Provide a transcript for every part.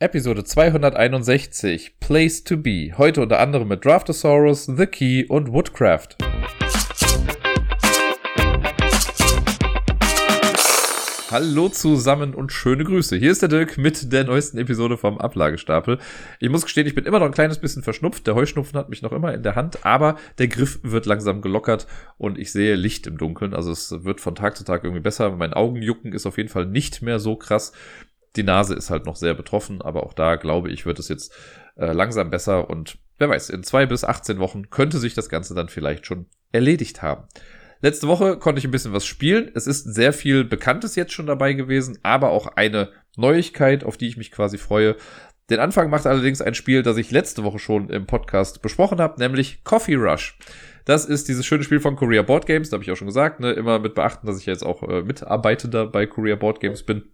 Episode 261 Place to Be. Heute unter anderem mit Draftosaurus, The Key und Woodcraft. Hallo zusammen und schöne Grüße. Hier ist der Dirk mit der neuesten Episode vom Ablagestapel. Ich muss gestehen, ich bin immer noch ein kleines bisschen verschnupft. Der Heuschnupfen hat mich noch immer in der Hand, aber der Griff wird langsam gelockert und ich sehe Licht im Dunkeln. Also es wird von Tag zu Tag irgendwie besser. Mein Augenjucken ist auf jeden Fall nicht mehr so krass. Die Nase ist halt noch sehr betroffen, aber auch da glaube ich, wird es jetzt äh, langsam besser und wer weiß, in zwei bis 18 Wochen könnte sich das Ganze dann vielleicht schon erledigt haben. Letzte Woche konnte ich ein bisschen was spielen. Es ist sehr viel Bekanntes jetzt schon dabei gewesen, aber auch eine Neuigkeit, auf die ich mich quasi freue. Den Anfang macht allerdings ein Spiel, das ich letzte Woche schon im Podcast besprochen habe, nämlich Coffee Rush. Das ist dieses schöne Spiel von Korea Board Games, da habe ich auch schon gesagt, ne? immer mit beachten, dass ich jetzt auch äh, Mitarbeitender bei Korea Board Games bin.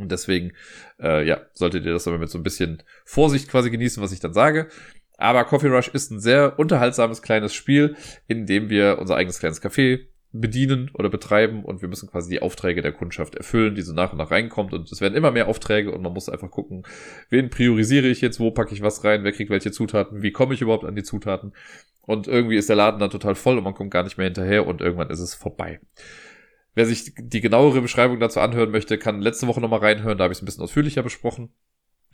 Und deswegen, äh, ja, solltet ihr das aber mit so ein bisschen Vorsicht quasi genießen, was ich dann sage. Aber Coffee Rush ist ein sehr unterhaltsames kleines Spiel, in dem wir unser eigenes kleines Café bedienen oder betreiben und wir müssen quasi die Aufträge der Kundschaft erfüllen, die so nach und nach reinkommt und es werden immer mehr Aufträge und man muss einfach gucken, wen priorisiere ich jetzt, wo packe ich was rein, wer kriegt welche Zutaten, wie komme ich überhaupt an die Zutaten und irgendwie ist der Laden dann total voll und man kommt gar nicht mehr hinterher und irgendwann ist es vorbei. Wer sich die genauere Beschreibung dazu anhören möchte, kann letzte Woche nochmal reinhören, da habe ich es ein bisschen ausführlicher besprochen.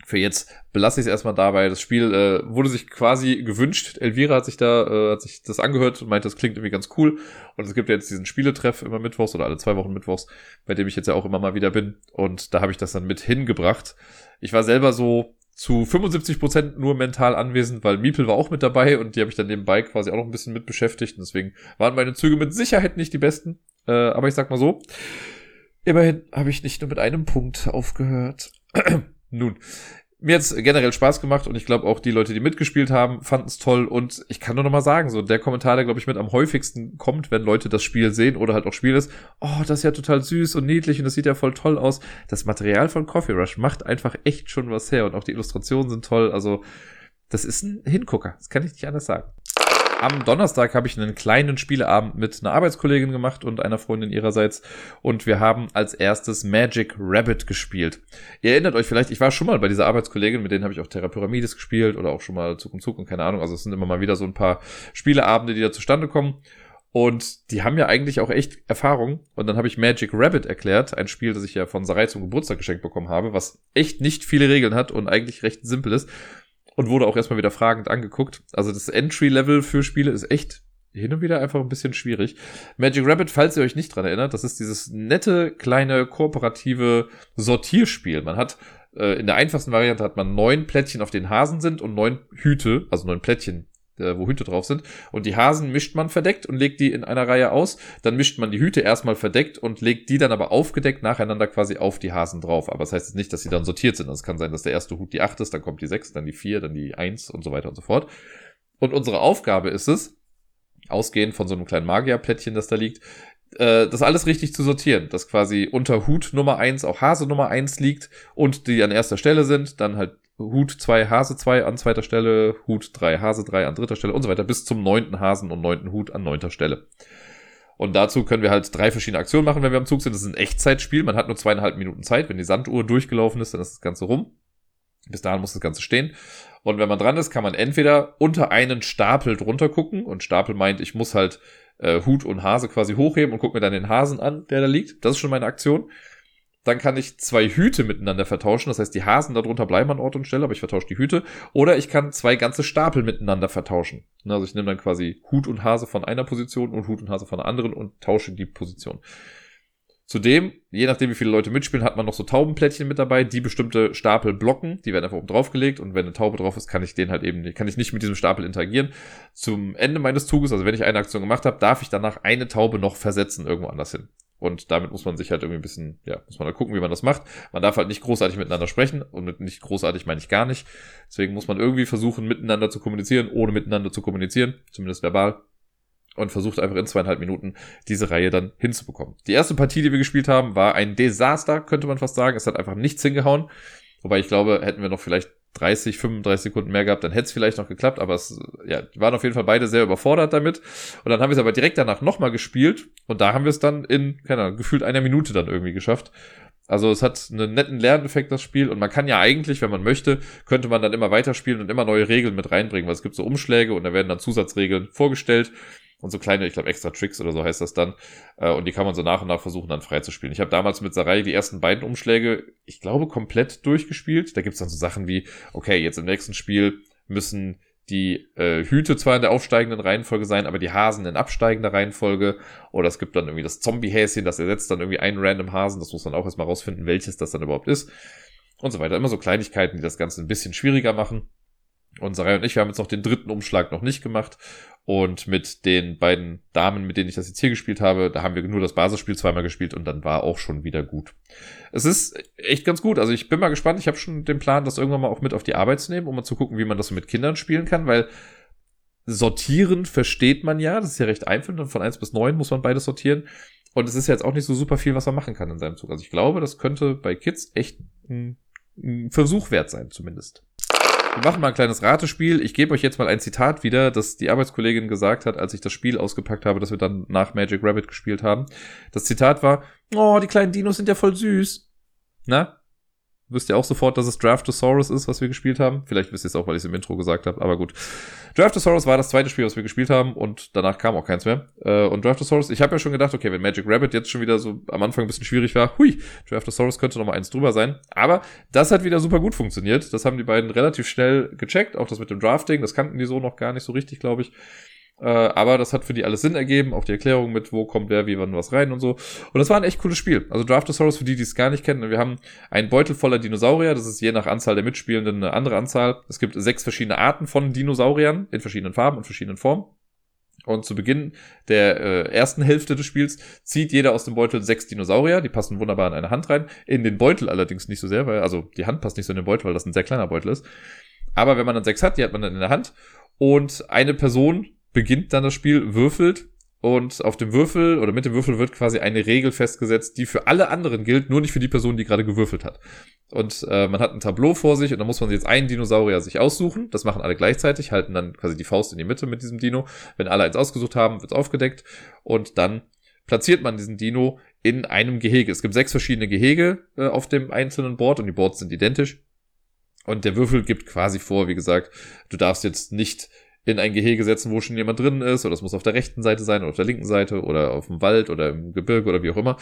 Für jetzt belasse ich es erstmal dabei. Das Spiel äh, wurde sich quasi gewünscht. Elvira hat sich da, äh, hat sich das angehört und meinte, das klingt irgendwie ganz cool. Und es gibt ja jetzt diesen Spieletreff immer mittwochs oder alle zwei Wochen mittwochs, bei dem ich jetzt ja auch immer mal wieder bin. Und da habe ich das dann mit hingebracht. Ich war selber so zu 75 Prozent nur mental anwesend, weil Miepel war auch mit dabei und die habe ich dann nebenbei quasi auch noch ein bisschen mit beschäftigt. Und deswegen waren meine Züge mit Sicherheit nicht die besten. Äh, aber ich sag mal so, immerhin habe ich nicht nur mit einem Punkt aufgehört. Nun, mir hat's generell Spaß gemacht und ich glaube auch die Leute, die mitgespielt haben, fanden es toll und ich kann nur noch mal sagen, so der Kommentar, der glaube ich mit am häufigsten kommt, wenn Leute das Spiel sehen oder halt auch Spiel ist, oh, das ist ja total süß und niedlich und das sieht ja voll toll aus. Das Material von Coffee Rush macht einfach echt schon was her und auch die Illustrationen sind toll, also das ist ein Hingucker, das kann ich nicht anders sagen. Am Donnerstag habe ich einen kleinen Spieleabend mit einer Arbeitskollegin gemacht und einer Freundin ihrerseits und wir haben als erstes Magic Rabbit gespielt. Ihr erinnert euch vielleicht, ich war schon mal bei dieser Arbeitskollegin, mit denen habe ich auch Terra Pyramides gespielt oder auch schon mal Zug um Zug und keine Ahnung, also es sind immer mal wieder so ein paar Spieleabende, die da zustande kommen. Und die haben ja eigentlich auch echt Erfahrung. Und dann habe ich Magic Rabbit erklärt, ein Spiel, das ich ja von Sarai zum Geburtstag geschenkt bekommen habe, was echt nicht viele Regeln hat und eigentlich recht simpel ist und wurde auch erstmal wieder fragend angeguckt. Also das Entry-Level für Spiele ist echt hin und wieder einfach ein bisschen schwierig. Magic Rabbit, falls ihr euch nicht dran erinnert, das ist dieses nette, kleine, kooperative Sortierspiel. Man hat äh, in der einfachsten Variante hat man neun Plättchen, auf denen Hasen sind und neun Hüte, also neun Plättchen, äh, wo Hüte drauf sind. Und die Hasen mischt man verdeckt und legt die in einer Reihe aus. Dann mischt man die Hüte erstmal verdeckt und legt die dann aber aufgedeckt nacheinander quasi auf die Hasen drauf. Aber das heißt jetzt nicht, dass sie dann sortiert sind. Es kann sein, dass der erste Hut die 8 ist, dann kommt die 6, dann die 4, dann die 1 und so weiter und so fort. Und unsere Aufgabe ist es, ausgehend von so einem kleinen Magierplättchen, das da liegt, äh, das alles richtig zu sortieren, dass quasi unter Hut Nummer 1 auch Hase Nummer 1 liegt und die an erster Stelle sind, dann halt Hut 2, Hase 2 an zweiter Stelle, Hut 3, Hase 3 an dritter Stelle und so weiter, bis zum neunten Hasen und neunten Hut an neunter Stelle. Und dazu können wir halt drei verschiedene Aktionen machen, wenn wir am Zug sind. Das ist ein Echtzeitspiel. Man hat nur zweieinhalb Minuten Zeit. Wenn die Sanduhr durchgelaufen ist, dann ist das Ganze rum. Bis dahin muss das Ganze stehen. Und wenn man dran ist, kann man entweder unter einen Stapel drunter gucken. Und Stapel meint, ich muss halt äh, Hut und Hase quasi hochheben und gucke mir dann den Hasen an, der da liegt. Das ist schon meine Aktion. Dann kann ich zwei Hüte miteinander vertauschen. Das heißt, die Hasen darunter bleiben an Ort und Stelle, aber ich vertausche die Hüte. Oder ich kann zwei ganze Stapel miteinander vertauschen. Also ich nehme dann quasi Hut und Hase von einer Position und Hut und Hase von der anderen und tausche die Position. Zudem, je nachdem wie viele Leute mitspielen, hat man noch so Taubenplättchen mit dabei, die bestimmte Stapel blocken, die werden einfach oben draufgelegt und wenn eine Taube drauf ist, kann ich den halt eben, kann ich nicht mit diesem Stapel interagieren. Zum Ende meines Zuges, also wenn ich eine Aktion gemacht habe, darf ich danach eine Taube noch versetzen irgendwo anders hin. Und damit muss man sich halt irgendwie ein bisschen, ja, muss man halt gucken, wie man das macht. Man darf halt nicht großartig miteinander sprechen und mit nicht großartig meine ich gar nicht. Deswegen muss man irgendwie versuchen, miteinander zu kommunizieren, ohne miteinander zu kommunizieren, zumindest verbal. Und versucht einfach in zweieinhalb Minuten diese Reihe dann hinzubekommen. Die erste Partie, die wir gespielt haben, war ein Desaster, könnte man fast sagen. Es hat einfach nichts hingehauen. Wobei ich glaube, hätten wir noch vielleicht 30, 35 Sekunden mehr gehabt, dann hätte es vielleicht noch geklappt, aber es, ja, die waren auf jeden Fall beide sehr überfordert damit. Und dann haben wir es aber direkt danach nochmal gespielt und da haben wir es dann in, keine Ahnung, gefühlt einer Minute dann irgendwie geschafft. Also es hat einen netten Lerneffekt, das Spiel. Und man kann ja eigentlich, wenn man möchte, könnte man dann immer weiterspielen und immer neue Regeln mit reinbringen, weil es gibt so Umschläge und da werden dann Zusatzregeln vorgestellt und so kleine, ich glaube, extra Tricks oder so heißt das dann. Äh, und die kann man so nach und nach versuchen, dann freizuspielen. Ich habe damals mit Sarai die ersten beiden Umschläge, ich glaube, komplett durchgespielt. Da gibt's dann so Sachen wie, okay, jetzt im nächsten Spiel müssen die äh, Hüte zwar in der aufsteigenden Reihenfolge sein, aber die Hasen in absteigender Reihenfolge. Oder es gibt dann irgendwie das Zombie-Häschen, das ersetzt dann irgendwie einen random Hasen. Das muss man auch erstmal rausfinden, welches das dann überhaupt ist. Und so weiter. Immer so Kleinigkeiten, die das Ganze ein bisschen schwieriger machen. Und Sarai und ich, wir haben jetzt noch den dritten Umschlag noch nicht gemacht. Und mit den beiden Damen, mit denen ich das jetzt hier gespielt habe, da haben wir nur das Basisspiel zweimal gespielt und dann war auch schon wieder gut. Es ist echt ganz gut. Also ich bin mal gespannt. Ich habe schon den Plan, das irgendwann mal auch mit auf die Arbeit zu nehmen, um mal zu gucken, wie man das so mit Kindern spielen kann, weil sortieren versteht man ja. Das ist ja recht einfach. Und von eins bis neun muss man beides sortieren. Und es ist ja jetzt auch nicht so super viel, was man machen kann in seinem Zug. Also ich glaube, das könnte bei Kids echt ein Versuch wert sein, zumindest. Wir machen mal ein kleines Ratespiel. Ich gebe euch jetzt mal ein Zitat wieder, das die Arbeitskollegin gesagt hat, als ich das Spiel ausgepackt habe, das wir dann nach Magic Rabbit gespielt haben. Das Zitat war, oh, die kleinen Dinos sind ja voll süß. Na? Wisst ihr auch sofort, dass es Draftosaurus ist, was wir gespielt haben. Vielleicht wisst ihr es auch, weil ich es im Intro gesagt habe, aber gut. Draftosaurus war das zweite Spiel, was wir gespielt haben und danach kam auch keins mehr. Äh, und Draftosaurus, ich habe ja schon gedacht, okay, wenn Magic Rabbit jetzt schon wieder so am Anfang ein bisschen schwierig war, hui, Draftosaurus könnte noch mal eins drüber sein. Aber das hat wieder super gut funktioniert. Das haben die beiden relativ schnell gecheckt, auch das mit dem Drafting, das kannten die so noch gar nicht so richtig, glaube ich. Äh, aber das hat für die alles Sinn ergeben, auch die Erklärung mit, wo kommt wer, wie, wann was rein und so. Und das war ein echt cooles Spiel. Also Draftosaurus, für die, die es gar nicht kennen, wir haben einen Beutel voller Dinosaurier, das ist je nach Anzahl der Mitspielenden eine andere Anzahl. Es gibt sechs verschiedene Arten von Dinosauriern in verschiedenen Farben und verschiedenen Formen. Und zu Beginn der äh, ersten Hälfte des Spiels zieht jeder aus dem Beutel sechs Dinosaurier, die passen wunderbar in eine Hand rein. In den Beutel allerdings nicht so sehr, weil, also die Hand passt nicht so in den Beutel, weil das ein sehr kleiner Beutel ist. Aber wenn man dann sechs hat, die hat man dann in der Hand. Und eine Person beginnt dann das Spiel, würfelt und auf dem Würfel oder mit dem Würfel wird quasi eine Regel festgesetzt, die für alle anderen gilt, nur nicht für die Person, die gerade gewürfelt hat. Und äh, man hat ein Tableau vor sich und dann muss man jetzt einen Dinosaurier sich aussuchen. Das machen alle gleichzeitig, halten dann quasi die Faust in die Mitte mit diesem Dino. Wenn alle eins ausgesucht haben, wird's aufgedeckt und dann platziert man diesen Dino in einem Gehege. Es gibt sechs verschiedene Gehege äh, auf dem einzelnen Board und die Boards sind identisch. Und der Würfel gibt quasi vor, wie gesagt, du darfst jetzt nicht in ein Gehege setzen, wo schon jemand drin ist, oder es muss auf der rechten Seite sein oder auf der linken Seite oder auf dem Wald oder im Gebirge oder wie auch immer.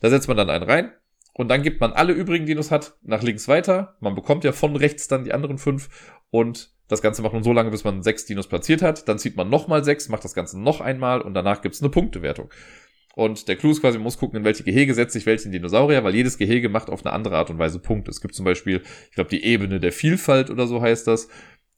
Da setzt man dann einen rein und dann gibt man alle übrigen Dinos hat nach links weiter. Man bekommt ja von rechts dann die anderen fünf und das Ganze macht man so lange, bis man sechs Dinos platziert hat. Dann zieht man nochmal sechs, macht das Ganze noch einmal und danach gibt's eine Punktewertung. Und der Clou ist quasi, man muss gucken, in welche Gehege setzt sich welchen Dinosaurier, weil jedes Gehege macht auf eine andere Art und Weise Punkte. Es gibt zum Beispiel, ich glaube, die Ebene der Vielfalt oder so heißt das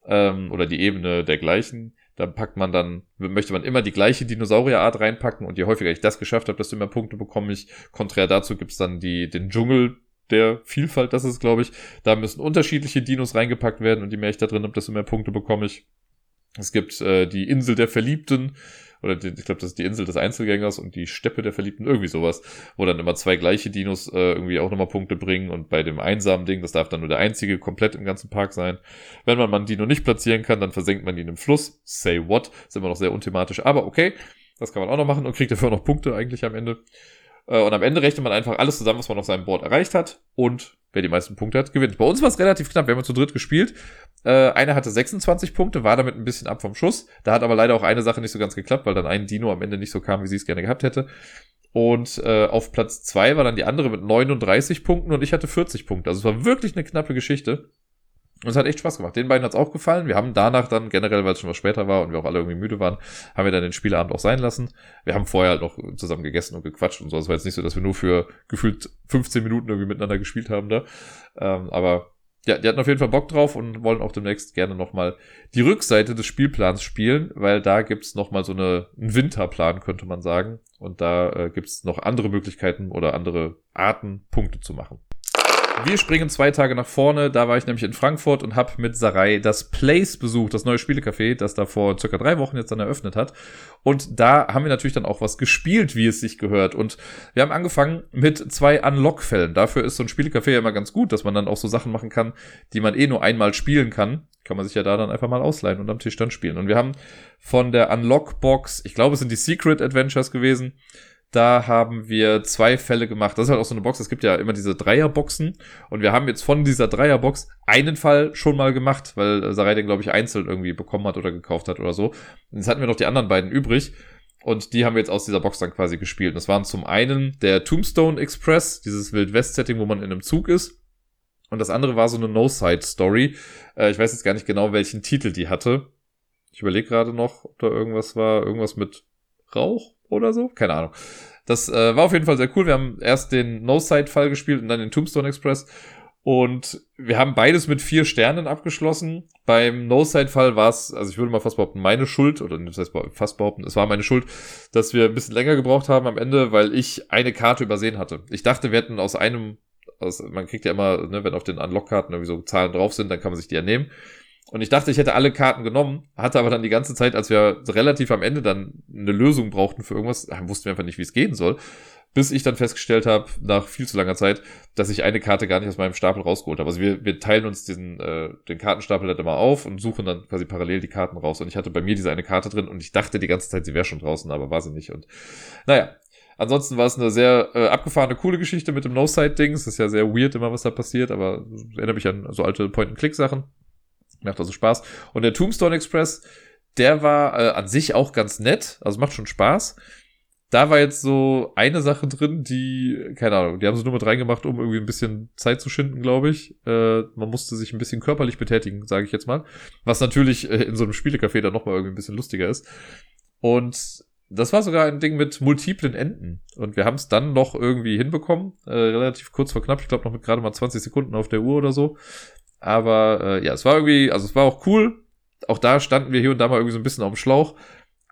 ähm, oder die Ebene der gleichen. Da packt man dann, möchte man immer die gleiche Dinosaurierart reinpacken und je häufiger ich das geschafft habe, desto mehr Punkte bekomme ich. Konträr dazu gibt's dann die, den Dschungel der Vielfalt, das ist, glaube ich. Da müssen unterschiedliche Dinos reingepackt werden und je mehr ich da drin habe, desto mehr Punkte bekomme ich. Es gibt äh, die Insel der Verliebten oder die, ich glaube, das ist die Insel des Einzelgängers und die Steppe der Verliebten, irgendwie sowas, wo dann immer zwei gleiche Dinos äh, irgendwie auch nochmal Punkte bringen und bei dem einsamen Ding, das darf dann nur der einzige komplett im ganzen Park sein. Wenn man mal einen Dino nicht platzieren kann, dann versenkt man ihn im Fluss. Say what? Ist immer noch sehr unthematisch, aber okay, das kann man auch noch machen und kriegt dafür auch noch Punkte eigentlich am Ende. Äh, und am Ende rechnet man einfach alles zusammen, was man auf seinem Board erreicht hat und wer die meisten Punkte hat, gewinnt. Bei uns war es relativ knapp. Wir haben zu dritt gespielt. Äh, einer hatte 26 Punkte, war damit ein bisschen ab vom Schuss. Da hat aber leider auch eine Sache nicht so ganz geklappt, weil dann ein Dino am Ende nicht so kam, wie sie es gerne gehabt hätte. Und äh, auf Platz zwei war dann die andere mit 39 Punkten und ich hatte 40 Punkte. Also es war wirklich eine knappe Geschichte. Und es hat echt Spaß gemacht. Den beiden hat es auch gefallen. Wir haben danach dann generell, weil es schon was später war und wir auch alle irgendwie müde waren, haben wir dann den Spielabend auch sein lassen. Wir haben vorher halt noch zusammen gegessen und gequatscht und so. Es war jetzt nicht so, dass wir nur für gefühlt 15 Minuten irgendwie miteinander gespielt haben da. Ähm, aber ja, die hatten auf jeden Fall Bock drauf und wollen auch demnächst gerne nochmal die Rückseite des Spielplans spielen, weil da gibt's nochmal so eine, einen Winterplan, könnte man sagen. Und da äh, gibt's noch andere Möglichkeiten oder andere Arten, Punkte zu machen. Wir springen zwei Tage nach vorne. Da war ich nämlich in Frankfurt und habe mit Sarai das Place besucht, das neue Spielecafé, das da vor circa drei Wochen jetzt dann eröffnet hat. Und da haben wir natürlich dann auch was gespielt, wie es sich gehört. Und wir haben angefangen mit zwei Unlock-Fällen. Dafür ist so ein Spielecafé ja immer ganz gut, dass man dann auch so Sachen machen kann, die man eh nur einmal spielen kann. Kann man sich ja da dann einfach mal ausleihen und am Tisch dann spielen. Und wir haben von der Unlock-Box, ich glaube, es sind die Secret Adventures gewesen, Da haben wir zwei Fälle gemacht. Das ist halt auch so eine Box. Es gibt ja immer diese Dreierboxen. Und wir haben jetzt von dieser Dreierbox einen Fall schon mal gemacht, weil Sarai den, glaube ich, einzeln irgendwie bekommen hat oder gekauft hat oder so. Und jetzt hatten wir noch die anderen beiden übrig. Und die haben wir jetzt aus dieser Box dann quasi gespielt. Und das waren zum einen der Tombstone Express, dieses Wild West-Setting, wo man in einem Zug ist. Und das andere war so eine No-Side-Story. Äh, ich weiß jetzt gar nicht genau, welchen Titel die hatte. Ich überlege gerade noch, ob da irgendwas war. Irgendwas mit Rauch oder so? Keine Ahnung. Das äh, war auf jeden Fall sehr cool. Wir haben erst den No-Side-Fall gespielt und dann den Tombstone Express. Und wir haben beides mit vier Sternen abgeschlossen. Beim No-Side-Fall war es, also ich würde mal fast behaupten, meine Schuld, oder das heißt fast behaupten, es war meine Schuld, dass wir ein bisschen länger gebraucht haben am Ende, weil ich eine Karte übersehen hatte. Ich dachte, wir hätten aus einem, aus, man kriegt ja immer, ne, wenn auf den Unlock-Karten irgendwie so Zahlen drauf sind, dann kann man sich die ja nehmen. Und ich dachte, ich hätte alle Karten genommen, hatte aber dann die ganze Zeit, als wir relativ am Ende dann eine Lösung brauchten für irgendwas, wussten wir einfach nicht, wie es gehen soll bis ich dann festgestellt habe, nach viel zu langer Zeit, dass ich eine Karte gar nicht aus meinem Stapel rausgeholt habe. Also wir, wir teilen uns diesen, äh, den Kartenstapel halt immer auf und suchen dann quasi parallel die Karten raus. Und ich hatte bei mir diese eine Karte drin und ich dachte die ganze Zeit, sie wäre schon draußen, aber war sie nicht. Und naja, Ansonsten war es eine sehr äh, abgefahrene, coole Geschichte mit dem No-Side-Ding. Es ist ja sehr weird immer, was da passiert, aber erinnere mich an so alte Point-and-Click-Sachen. Macht also Spaß. Und der Tombstone Express, der war äh, an sich auch ganz nett. Also macht schon Spaß da war jetzt so eine Sache drin, die, keine Ahnung, die haben sie nur mit reingemacht, um irgendwie ein bisschen Zeit zu schinden, glaube ich. Äh, man musste sich ein bisschen körperlich betätigen, sage ich jetzt mal. Was natürlich äh, in so einem Spielecafé dann nochmal irgendwie ein bisschen lustiger ist. Und das war sogar ein Ding mit multiplen Enden. Und wir haben es dann noch irgendwie hinbekommen, äh, relativ kurz vor knapp, ich glaube noch mit gerade mal 20 Sekunden auf der Uhr oder so. Aber äh, ja, es war irgendwie, also es war auch cool. Auch da standen wir hier und da mal irgendwie so ein bisschen auf dem Schlauch.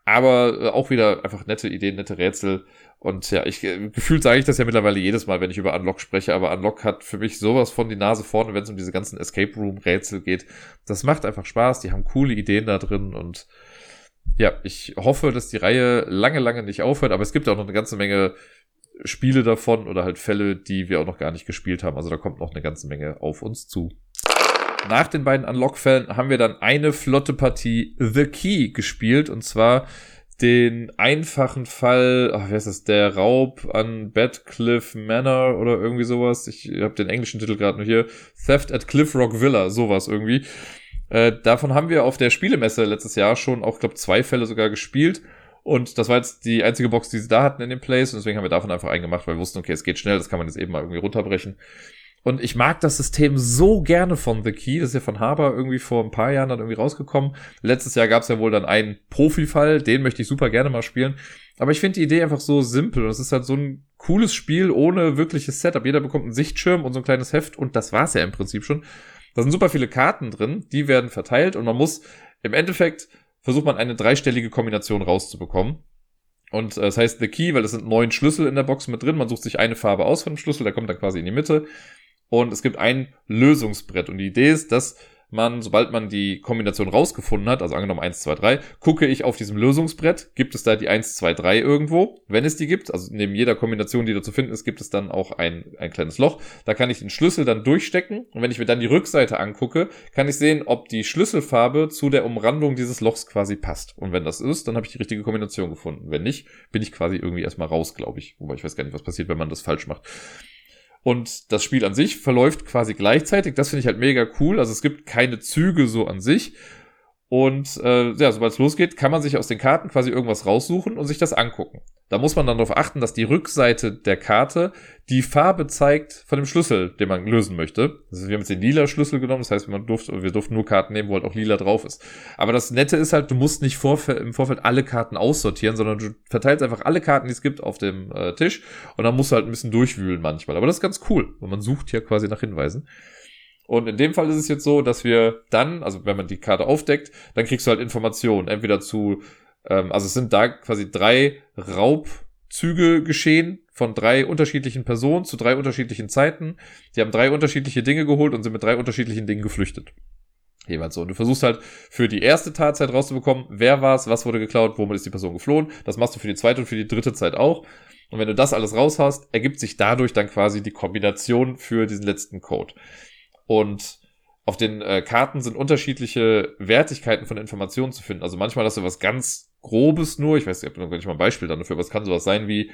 Aber äh, auch wieder einfach nette Ideen, nette Rätsel. Und ja, ich äh, gefühlt sage ich das ja mittlerweile jedes Mal, wenn ich über Unlock spreche, aber Unlock hat für mich sowas von die Nase vorne, wenn es um diese ganzen Escape Room Rätsel geht. Das macht einfach Spaß, die haben coole Ideen da drin und ja, ich hoffe, dass die Reihe lange, lange nicht aufhört, aber es gibt auch noch eine ganze Menge Spiele davon oder halt Fälle, die wir auch noch gar nicht gespielt haben. Also da kommt noch eine ganze Menge auf uns zu. Nach den beiden Unlock-Fällen haben wir dann eine flotte Partie The Key gespielt und zwar den einfachen Fall, ach, wie heißt das, der Raub an Badcliff Manor oder irgendwie sowas. Ich habe den englischen Titel gerade nur hier. Theft at Cliff Rock Villa, sowas irgendwie. Äh, davon haben wir auf der Spielemesse letztes Jahr schon auch, glaube zwei Fälle sogar gespielt. Und das war jetzt die einzige Box, die sie da hatten in dem Place. Und deswegen haben wir davon einfach einen gemacht, weil wir wussten, okay, es geht schnell, das kann man jetzt eben mal irgendwie runterbrechen. Und ich mag das System so gerne von The Key. Das ist ja von Haber irgendwie vor ein paar Jahren dann irgendwie rausgekommen. Letztes Jahr gab es ja wohl dann einen Profi-Fall. Den möchte ich super gerne mal spielen. Aber ich finde die Idee einfach so simpel. Und es ist halt so ein cooles Spiel ohne wirkliches Setup. Jeder bekommt einen Sichtschirm und so ein kleines Heft. Und das war's ja im Prinzip schon. Da sind super viele Karten drin. Die werden verteilt. Und man muss im Endeffekt versucht man eine dreistellige Kombination rauszubekommen. Und äh, das heißt The Key, weil es sind neun Schlüssel in der Box mit drin. Man sucht sich eine Farbe aus von dem Schlüssel, der kommt dann quasi in die Mitte und es gibt ein Lösungsbrett. Und die Idee ist, dass man, sobald man die Kombination rausgefunden hat, also angenommen 1, 2, 3, gucke ich auf diesem Lösungsbrett, gibt es da die 1, 2, 3 irgendwo? Wenn es die gibt, also neben jeder Kombination, die da zu finden ist, gibt es dann auch ein, ein kleines Loch. Da kann ich den Schlüssel dann durchstecken und wenn ich mir dann die Rückseite angucke, kann ich sehen, ob die Schlüsselfarbe zu der Umrandung dieses Lochs quasi passt. Und wenn das ist, dann habe ich die richtige Kombination gefunden. Wenn nicht, bin ich quasi irgendwie erstmal raus, glaube ich. Wobei ich weiß gar nicht, was passiert, wenn man das falsch macht. Und das Spiel an sich verläuft quasi gleichzeitig. Das finde ich halt mega cool. Also es gibt keine Züge so an sich. Und äh, ja, sobald es losgeht, kann man sich aus den Karten quasi irgendwas raussuchen und sich das angucken. Da muss man dann darauf achten, dass die Rückseite der Karte die Farbe zeigt von dem Schlüssel, den man lösen möchte. Also wir haben jetzt den lila Schlüssel genommen, das heißt, man durfte, wir durften nur Karten nehmen, wo halt auch lila drauf ist. Aber das Nette ist halt, du musst nicht vorf im Vorfeld alle Karten aussortieren, sondern du verteilst einfach alle Karten, die es gibt, auf dem äh, Tisch und dann musst du halt ein bisschen durchwühlen manchmal. Aber das ist ganz cool, weil man sucht ja quasi nach Hinweisen. Und in dem Fall ist es jetzt so, dass wir dann, also wenn man die Karte aufdeckt, dann kriegst du halt Informationen, entweder zu, ähm, also es sind da quasi drei Raubzüge geschehen von drei unterschiedlichen Personen zu drei unterschiedlichen Zeiten. Die haben drei unterschiedliche Dinge geholt und sind mit drei unterschiedlichen Dingen geflüchtet. Jeweils so. Und du versuchst halt für die erste Tatzeit rauszubekommen, wer war es, was wurde geklaut, womit ist die Person geflohen. Das machst du für die zweite und für die dritte Zeit auch. Und wenn du das alles raus hast, ergibt sich dadurch dann quasi die Kombination für diesen letzten Code. Und auf den äh, Karten sind unterschiedliche Wertigkeiten von Informationen zu finden. Also manchmal hast du was ganz Grobes nur, ich weiß, ich habe noch nicht mal ein Beispiel dafür, aber es kann sowas sein wie,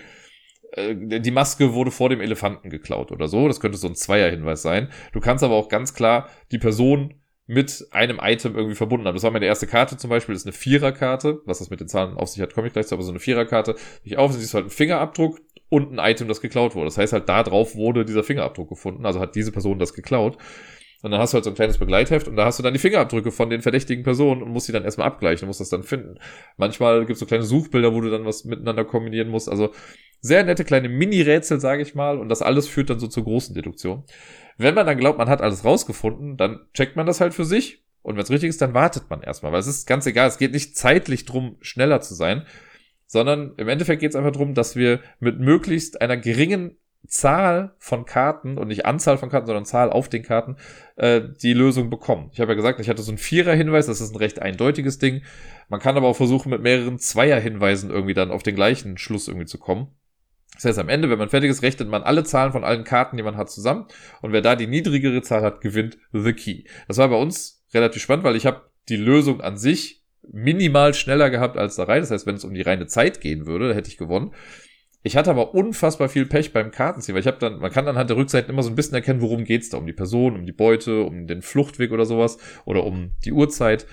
äh, die Maske wurde vor dem Elefanten geklaut oder so. Das könnte so ein Zweierhinweis sein. Du kannst aber auch ganz klar die Person mit einem Item irgendwie verbunden haben. Das war meine erste Karte zum Beispiel, das ist eine Viererkarte. Was das mit den Zahlen auf sich hat, komme ich gleich zu, aber so eine Viererkarte. Ich auf, siehst halt einen Fingerabdruck und ein Item, das geklaut wurde. Das heißt halt, da drauf wurde dieser Fingerabdruck gefunden, also hat diese Person das geklaut. Und dann hast du halt so ein kleines Begleitheft und da hast du dann die Fingerabdrücke von den verdächtigen Personen und musst die dann erstmal abgleichen und musst das dann finden. Manchmal gibt es so kleine Suchbilder, wo du dann was miteinander kombinieren musst. Also sehr nette kleine Mini-Rätsel, sage ich mal. Und das alles führt dann so zur großen Deduktion. Wenn man dann glaubt, man hat alles rausgefunden, dann checkt man das halt für sich. Und wenn es richtig ist, dann wartet man erstmal. Weil es ist ganz egal, es geht nicht zeitlich drum, schneller zu sein, sondern im Endeffekt geht es einfach drum, dass wir mit möglichst einer geringen Zahl von Karten und nicht Anzahl von Karten, sondern Zahl auf den Karten äh, die Lösung bekommen. Ich habe ja gesagt, ich hatte so einen Vierer-Hinweis, das ist ein recht eindeutiges Ding. Man kann aber auch versuchen, mit mehreren Zweier-Hinweisen irgendwie dann auf den gleichen Schluss irgendwie zu kommen. Das heißt, am Ende, wenn man fertig ist, rechnet man alle Zahlen von allen Karten, die man hat, zusammen. Und wer da die niedrigere Zahl hat, gewinnt The Key. Das war bei uns relativ spannend, weil ich habe die Lösung an sich minimal schneller gehabt als der Reihe. Das heißt, wenn es um die reine Zeit gehen würde, hätte ich gewonnen. Ich hatte aber unfassbar viel Pech beim Kartenziehen, weil ich habe dann, man kann anhand der Rückseiten immer so ein bisschen erkennen, worum geht's da, um die Person, um die Beute, um den Fluchtweg oder sowas oder um die Uhrzeit.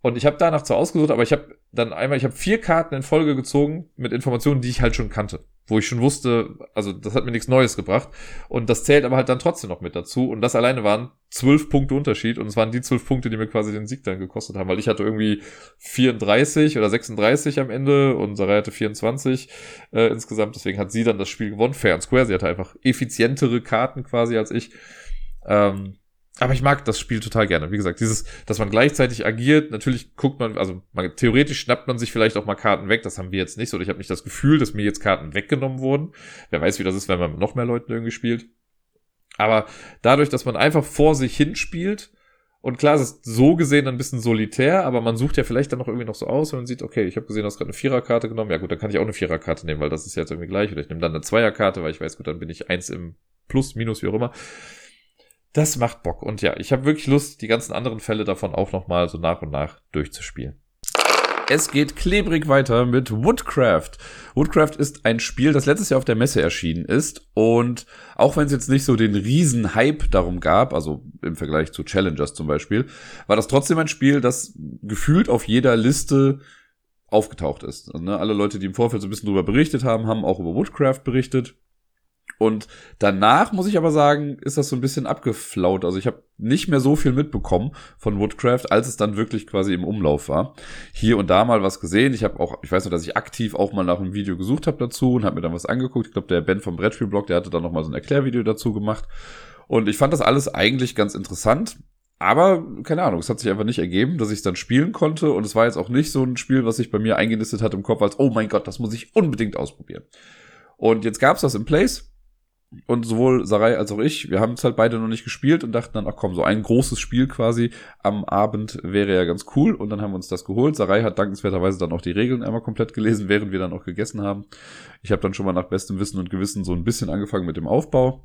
Und ich habe danach zwar ausgesucht, aber ich habe dann einmal, ich habe vier Karten in Folge gezogen mit Informationen, die ich halt schon kannte wo ich schon wusste, also das hat mir nichts Neues gebracht. Und das zählt aber halt dann trotzdem noch mit dazu. Und das alleine waren zwölf Punkte Unterschied. Und es waren die zwölf Punkte, die mir quasi den Sieg dann gekostet haben, weil ich hatte irgendwie 34 oder 36 am Ende und Sarai hatte 24 äh, insgesamt. Deswegen hat sie dann das Spiel gewonnen. Fair and Square. Sie hatte einfach effizientere Karten quasi als ich. Ähm, aber ich mag das Spiel total gerne. Wie gesagt, dieses, dass man gleichzeitig agiert, natürlich guckt man, also man, theoretisch schnappt man sich vielleicht auch mal Karten weg, das haben wir jetzt nicht so. Ich habe nicht das Gefühl, dass mir jetzt Karten weggenommen wurden. Wer weiß, wie das ist, wenn man mit noch mehr Leuten irgendwie spielt. Aber dadurch, dass man einfach vor sich hinspielt, und klar, es ist so gesehen ein bisschen solitär, aber man sucht ja vielleicht dann noch irgendwie noch so aus, wenn man sieht, okay, ich habe gesehen, du hast gerade eine Viererkarte genommen. Ja gut, dann kann ich auch eine Viererkarte nehmen, weil das ist jetzt irgendwie gleich. Oder ich nehme dann eine Zweierkarte, weil ich weiß, gut, dann bin ich eins im Plus, Minus, wie auch immer das macht Bock. Und ja, ich habe wirklich Lust, die ganzen anderen Fälle davon auch nochmal so nach und nach durchzuspielen. Es geht klebrig weiter mit Woodcraft. Woodcraft ist ein Spiel, das letztes Jahr auf der Messe erschienen ist. Und auch wenn es jetzt nicht so den riesen Hype darum gab, also im Vergleich zu Challengers zum Beispiel, war das trotzdem ein Spiel, das gefühlt auf jeder Liste aufgetaucht ist. Ne, alle Leute, die im Vorfeld so ein bisschen drüber berichtet haben, haben auch über Woodcraft berichtet. Und danach muss ich aber sagen, ist das so ein bisschen abgeflaut. Also ich habe nicht mehr so viel mitbekommen von Woodcraft, als es dann wirklich quasi im Umlauf war. Hier und da mal was gesehen. Ich habe auch, ich weiß noch, dass ich aktiv auch mal nach einem Video gesucht habe dazu und habe mir dann was angeguckt. Ich glaube, der Ben vom Brettspielblog, der hatte dann noch mal so ein Erklärvideo dazu gemacht. Und ich fand das alles eigentlich ganz interessant. Aber, keine Ahnung, es hat sich einfach nicht ergeben, dass ich es dann spielen konnte. Und es war jetzt auch nicht so ein Spiel, was sich bei mir eingenistet hat im Kopf, als, oh mein Gott, das muss ich unbedingt ausprobieren. Und jetzt gab's das im Place und sowohl Sarai als auch ich, wir haben es halt beide noch nicht gespielt und dachten dann, ach komm, so ein großes Spiel quasi am Abend wäre ja ganz cool. Und dann haben wir uns das geholt. Sarai hat dankenswerterweise dann auch die Regeln einmal komplett gelesen, während wir dann auch gegessen haben. Ich habe dann schon mal nach bestem Wissen und Gewissen so ein bisschen angefangen mit dem Aufbau,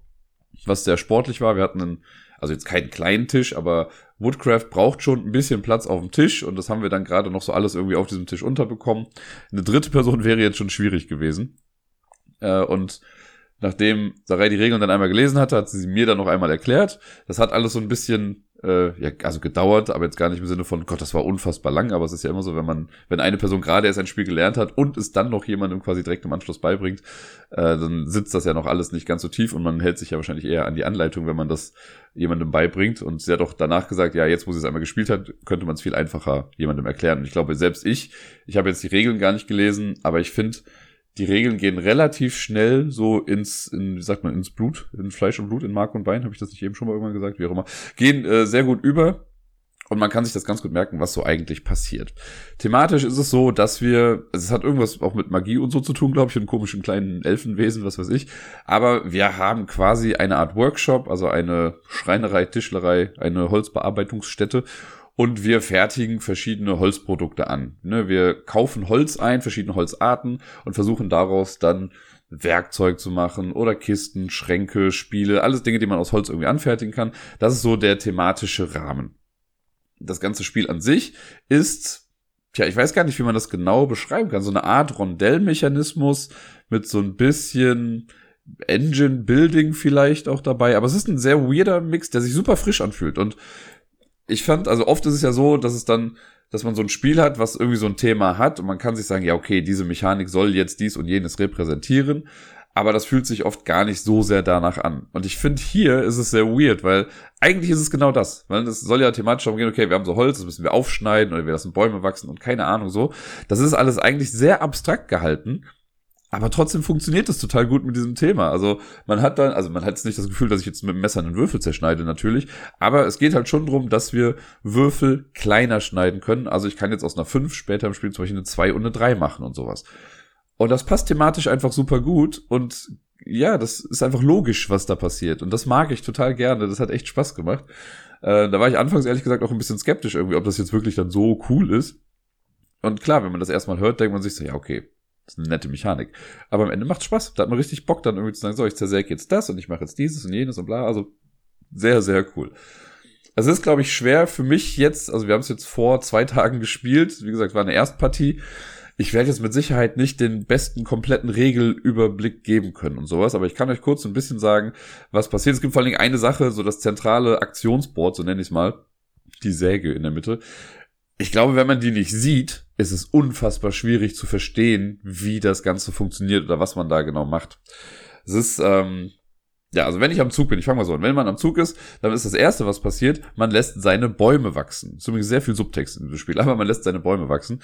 was sehr sportlich war. Wir hatten einen, also jetzt keinen kleinen Tisch, aber Woodcraft braucht schon ein bisschen Platz auf dem Tisch und das haben wir dann gerade noch so alles irgendwie auf diesem Tisch unterbekommen. Eine dritte Person wäre jetzt schon schwierig gewesen. Äh, und nachdem Sarai die Regeln dann einmal gelesen hatte, hat sie sie mir dann noch einmal erklärt. Das hat alles so ein bisschen, äh, ja, also gedauert, aber jetzt gar nicht im Sinne von, Gott, das war unfassbar lang, aber es ist ja immer so, wenn man, wenn eine Person gerade erst ein Spiel gelernt hat und es dann noch jemandem quasi direkt im Anschluss beibringt, äh, dann sitzt das ja noch alles nicht ganz so tief und man hält sich ja wahrscheinlich eher an die Anleitung, wenn man das jemandem beibringt. Und sie hat auch danach gesagt, ja, jetzt wo sie es einmal gespielt hat, könnte man es viel einfacher jemandem erklären. Und ich glaube, selbst ich, ich habe jetzt die Regeln gar nicht gelesen, aber ich finde, die Regeln gehen relativ schnell so ins, in, wie sagt man, ins Blut, in Fleisch und Blut, in Mark und Bein, habe ich das nicht eben schon mal irgendwann gesagt, wie auch immer, gehen äh, sehr gut über. Und man kann sich das ganz gut merken, was so eigentlich passiert. Thematisch ist es so, dass wir, also es hat irgendwas auch mit Magie und so zu tun, glaube ich, und komischen kleinen Elfenwesen, was weiß ich. Aber wir haben quasi eine Art Workshop, also eine Schreinerei, Tischlerei, eine Holzbearbeitungsstätte und wir fertigen verschiedene Holzprodukte an. Ne, wir kaufen Holz ein, verschiedene Holzarten und versuchen daraus dann Werkzeug zu machen oder Kisten, Schränke, Spiele, alles Dinge, die man aus Holz irgendwie anfertigen kann. Das ist so der thematische Rahmen. Das ganze Spiel an sich ist tja, ich weiß gar nicht, wie man das genau beschreiben kann. So eine Art Rondellmechanismus mit so ein bisschen Engine Building vielleicht auch dabei. Aber es ist ein sehr weirder Mix, der sich super frisch anfühlt. Und ich fand, also oft ist es ja so, dass es dann, dass man so ein Spiel hat, was irgendwie so ein Thema hat und man kann sich sagen, ja, okay, diese Mechanik soll jetzt dies und jenes repräsentieren aber das fühlt sich oft gar nicht so sehr danach an. Und ich finde, hier ist es sehr weird, weil eigentlich ist es genau das. Weil es soll ja thematisch darum gehen, okay, wir haben so Holz, das müssen wir aufschneiden oder wir lassen Bäume wachsen und keine Ahnung so. Das ist alles eigentlich sehr abstrakt gehalten. Aber trotzdem funktioniert es total gut mit diesem Thema. Also man hat dann, also man hat jetzt nicht das Gefühl, dass ich jetzt mit dem Messer einen Würfel zerschneide natürlich, aber es geht halt schon darum, dass wir Würfel kleiner schneiden können. Also ich kann jetzt aus einer 5 später im Spiel zum Beispiel eine 2 und eine 3 machen und sowas. Und das passt thematisch einfach super gut und ja, das ist einfach logisch, was da passiert. Und das mag ich total gerne. Das hat echt Spaß gemacht. Äh, da war ich anfangs ehrlich gesagt auch ein bisschen skeptisch irgendwie, ob das jetzt wirklich dann so cool ist. Und klar, wenn man das erstmal hört, denkt man sich so, ja, okay, das ist eine nette Mechanik. Aber am Ende macht Spaß. Da hat man richtig Bock dann irgendwie zu sagen, so, ich zersäge jetzt das und ich mache jetzt dieses und jenes und bla. Also sehr, sehr cool. Es ist, glaube ich, schwer für mich jetzt, also wir haben es jetzt vor zwei Tagen gespielt. Wie gesagt, war eine Erstpartie ich werde jetzt mit Sicherheit nicht den besten kompletten Regelüberblick geben können und sowas, aber ich kann euch kurz ein bisschen sagen, was passiert. Es gibt vor allen Dingen eine Sache, so das zentrale Aktionsboard, so nenne ich es mal, die Säge in der Mitte. Ich glaube, wenn man die nicht sieht, ist es unfassbar schwierig zu verstehen, wie das Ganze funktioniert oder was man da genau macht. Es ist, ähm, ja, also wenn ich am Zug bin, ich fange mal so an, wenn man am Zug ist, dann ist das Erste, was passiert, man lässt seine Bäume wachsen. Zumindest sehr viel Subtext in dem Spiel, aber man lässt seine Bäume wachsen.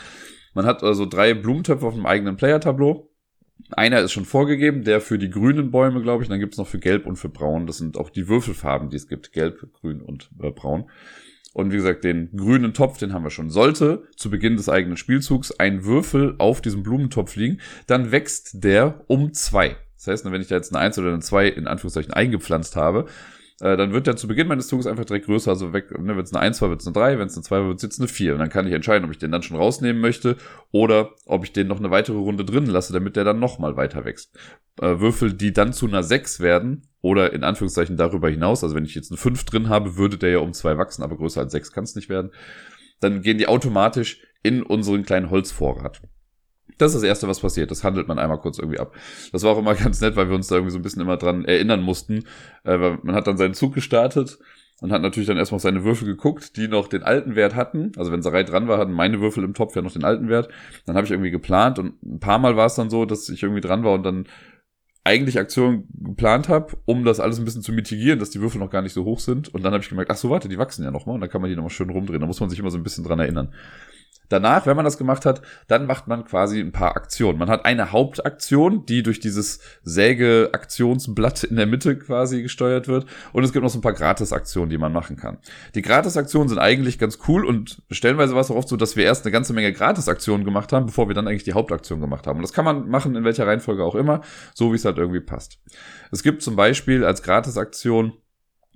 Man hat also drei Blumentöpfe auf dem eigenen Player-Tableau. Einer ist schon vorgegeben, der für die grünen Bäume, glaube ich. Und dann gibt es noch für gelb und für braun. Das sind auch die Würfelfarben, die es gibt. Gelb, grün und äh, braun. Und wie gesagt, den grünen Topf, den haben wir schon. Sollte zu Beginn des eigenen Spielzugs ein Würfel auf diesem Blumentopf liegen, dann wächst der um zwei. Das heißt, wenn ich da jetzt eine Eins oder eine Zwei in Anführungszeichen eingepflanzt habe, äh, dann wird der zu Beginn meines Zuges einfach direkt größer, also weg, ne, wenn es eine 1 war, wird es eine 3, wenn es eine 2 war, wird es jetzt eine 4. Und dann kann ich entscheiden, ob ich den dann schon rausnehmen möchte oder ob ich den noch eine weitere Runde drin lasse, damit der dann nochmal weiter wächst. Äh, Würfel, die dann zu einer 6 werden oder in Anführungszeichen darüber hinaus, also wenn ich jetzt eine 5 drin habe, würde der ja um 2 wachsen, aber größer als 6 kann es nicht werden. Dann gehen die automatisch in unseren kleinen Holzvorrat. Das ist das Erste, was passiert. Das handelt man einmal kurz irgendwie ab. Das war auch immer ganz nett, weil wir uns da irgendwie so ein bisschen immer dran erinnern mussten. Äh, man hat dann seinen Zug gestartet und hat natürlich dann erstmal seine Würfel geguckt, die noch den alten Wert hatten. Also wenn Sarai dran war, hatten meine Würfel im Topf ja noch den alten Wert. Dann habe ich irgendwie geplant und ein paar Mal war es dann so, dass ich irgendwie dran war und dann eigentlich Aktionen geplant habe, um das alles ein bisschen zu mitigieren, dass die Würfel noch gar nicht so hoch sind. Und dann habe ich gemerkt, ach so, warte, die wachsen ja nochmal und dann kann man die nochmal schön rumdrehen. Da muss man sich immer so ein bisschen dran erinnern. Danach, wenn man das gemacht hat, dann macht man quasi ein paar Aktionen. Man hat eine Hauptaktion, die durch dieses Säge-Aktionsblatt in der Mitte quasi gesteuert wird. Und es gibt noch so ein paar Gratis-Aktionen, die man machen kann. Die Gratis-Aktionen sind eigentlich ganz cool und stellenweise war es auch oft so, dass wir erst eine ganze Menge Gratis-Aktionen gemacht haben, bevor wir dann eigentlich die Hauptaktion gemacht haben. Und das kann man machen, in welcher Reihenfolge auch immer, so wie es halt irgendwie passt. Es gibt zum Beispiel als Gratis-Aktion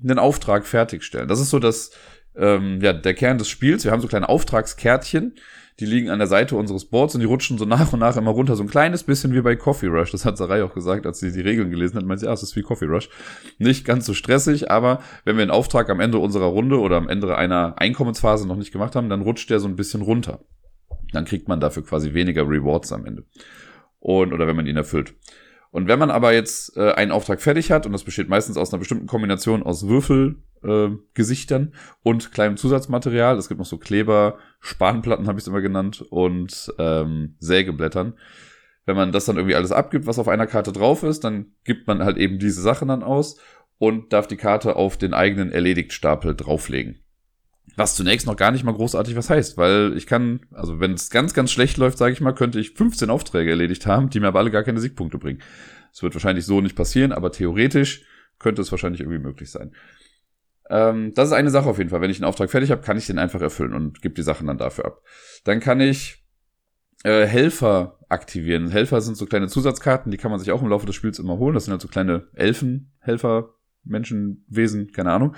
einen Auftrag fertigstellen. Das ist so das ähm, ja, der Kern des Spiels. Wir haben so kleine Auftragskärtchen, die liegen an der Seite unseres Boards und die rutschen so nach und nach immer runter. So ein kleines bisschen wie bei Coffee Rush. Das hat Sarai auch gesagt, als sie die Regeln gelesen hat. Meint sie, ja, es ist wie Coffee Rush. Nicht ganz so stressig, aber wenn wir einen Auftrag am Ende unserer Runde oder am Ende einer Einkommensphase noch nicht gemacht haben, dann rutscht der so ein bisschen runter. Dann kriegt man dafür quasi weniger Rewards am Ende. Und, oder wenn man ihn erfüllt. Und wenn man aber jetzt äh, einen Auftrag fertig hat, und das besteht meistens aus einer bestimmten Kombination aus Würfelgesichtern äh, und kleinem Zusatzmaterial, es gibt noch so Kleber, Spanplatten habe ich es immer genannt, und ähm, Sägeblättern. Wenn man das dann irgendwie alles abgibt, was auf einer Karte drauf ist, dann gibt man halt eben diese Sachen dann aus und darf die Karte auf den eigenen Erledigtstapel drauflegen. Was zunächst noch gar nicht mal großartig was heißt, weil ich kann, also wenn es ganz, ganz schlecht läuft, sage ich mal, könnte ich 15 Aufträge erledigt haben, die mir aber alle gar keine Siegpunkte bringen. Das wird wahrscheinlich so nicht passieren, aber theoretisch könnte es wahrscheinlich irgendwie möglich sein. Ähm, das ist eine Sache auf jeden Fall. Wenn ich einen Auftrag fertig habe, kann ich den einfach erfüllen und gebe die Sachen dann dafür ab. Dann kann ich äh, Helfer aktivieren. Helfer sind so kleine Zusatzkarten, die kann man sich auch im Laufe des Spiels immer holen. Das sind halt so kleine Elfen, Helfer, Menschenwesen, keine Ahnung.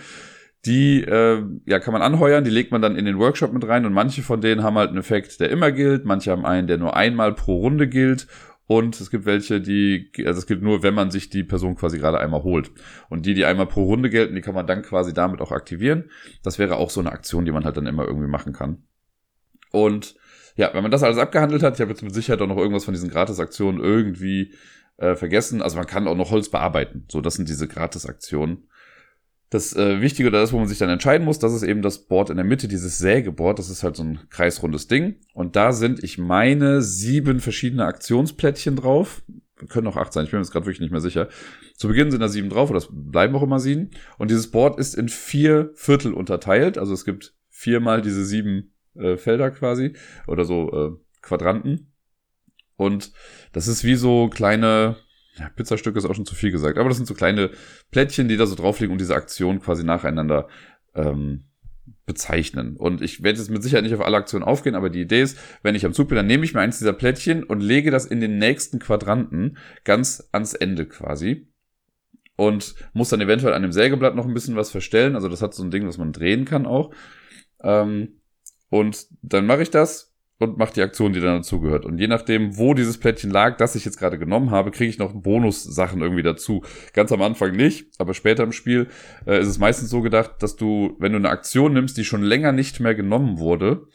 Die äh, ja, kann man anheuern, die legt man dann in den Workshop mit rein und manche von denen haben halt einen Effekt, der immer gilt, manche haben einen, der nur einmal pro Runde gilt und es gibt welche, die, also es gilt nur, wenn man sich die Person quasi gerade einmal holt. Und die, die einmal pro Runde gelten, die kann man dann quasi damit auch aktivieren. Das wäre auch so eine Aktion, die man halt dann immer irgendwie machen kann. Und ja, wenn man das alles abgehandelt hat, ich habe jetzt mit Sicherheit auch noch irgendwas von diesen Gratisaktionen irgendwie äh, vergessen. Also man kann auch noch Holz bearbeiten. So, das sind diese Gratisaktionen. Das äh, Wichtige oder das, wo man sich dann entscheiden muss, das ist eben das Board in der Mitte, dieses Sägeboard. Das ist halt so ein kreisrundes Ding. Und da sind, ich meine, sieben verschiedene Aktionsplättchen drauf. Können auch acht sein, ich bin mir jetzt gerade wirklich nicht mehr sicher. Zu Beginn sind da sieben drauf, oder es bleiben auch immer sieben. Und dieses Board ist in vier Viertel unterteilt. Also es gibt viermal diese sieben äh, Felder quasi. Oder so äh, Quadranten. Und das ist wie so kleine, ja, Pizzastücke ist auch schon zu viel gesagt, aber das sind so kleine Plättchen, die da so drauf liegen und diese Aktion quasi nacheinander ähm, bezeichnen. Und ich werde jetzt mit Sicherheit nicht auf alle Aktionen aufgehen, aber die Idee ist, wenn ich am Zug bin, dann nehme ich mir eins dieser Plättchen und lege das in den nächsten Quadranten ganz ans Ende quasi. Und muss dann eventuell an dem Sägeblatt noch ein bisschen was verstellen. Also das hat so ein Ding, was man drehen kann auch. Ähm, und dann mache ich das, und macht die Aktion, die dann dazugehört. Und je nachdem, wo dieses Plättchen lag, das ich jetzt gerade genommen habe, kriege ich noch Bonussachen irgendwie dazu. Ganz am Anfang nicht, aber später im Spiel äh, ist es meistens so gedacht, dass du, wenn du eine Aktion nimmst, die schon länger nicht mehr genommen wurde,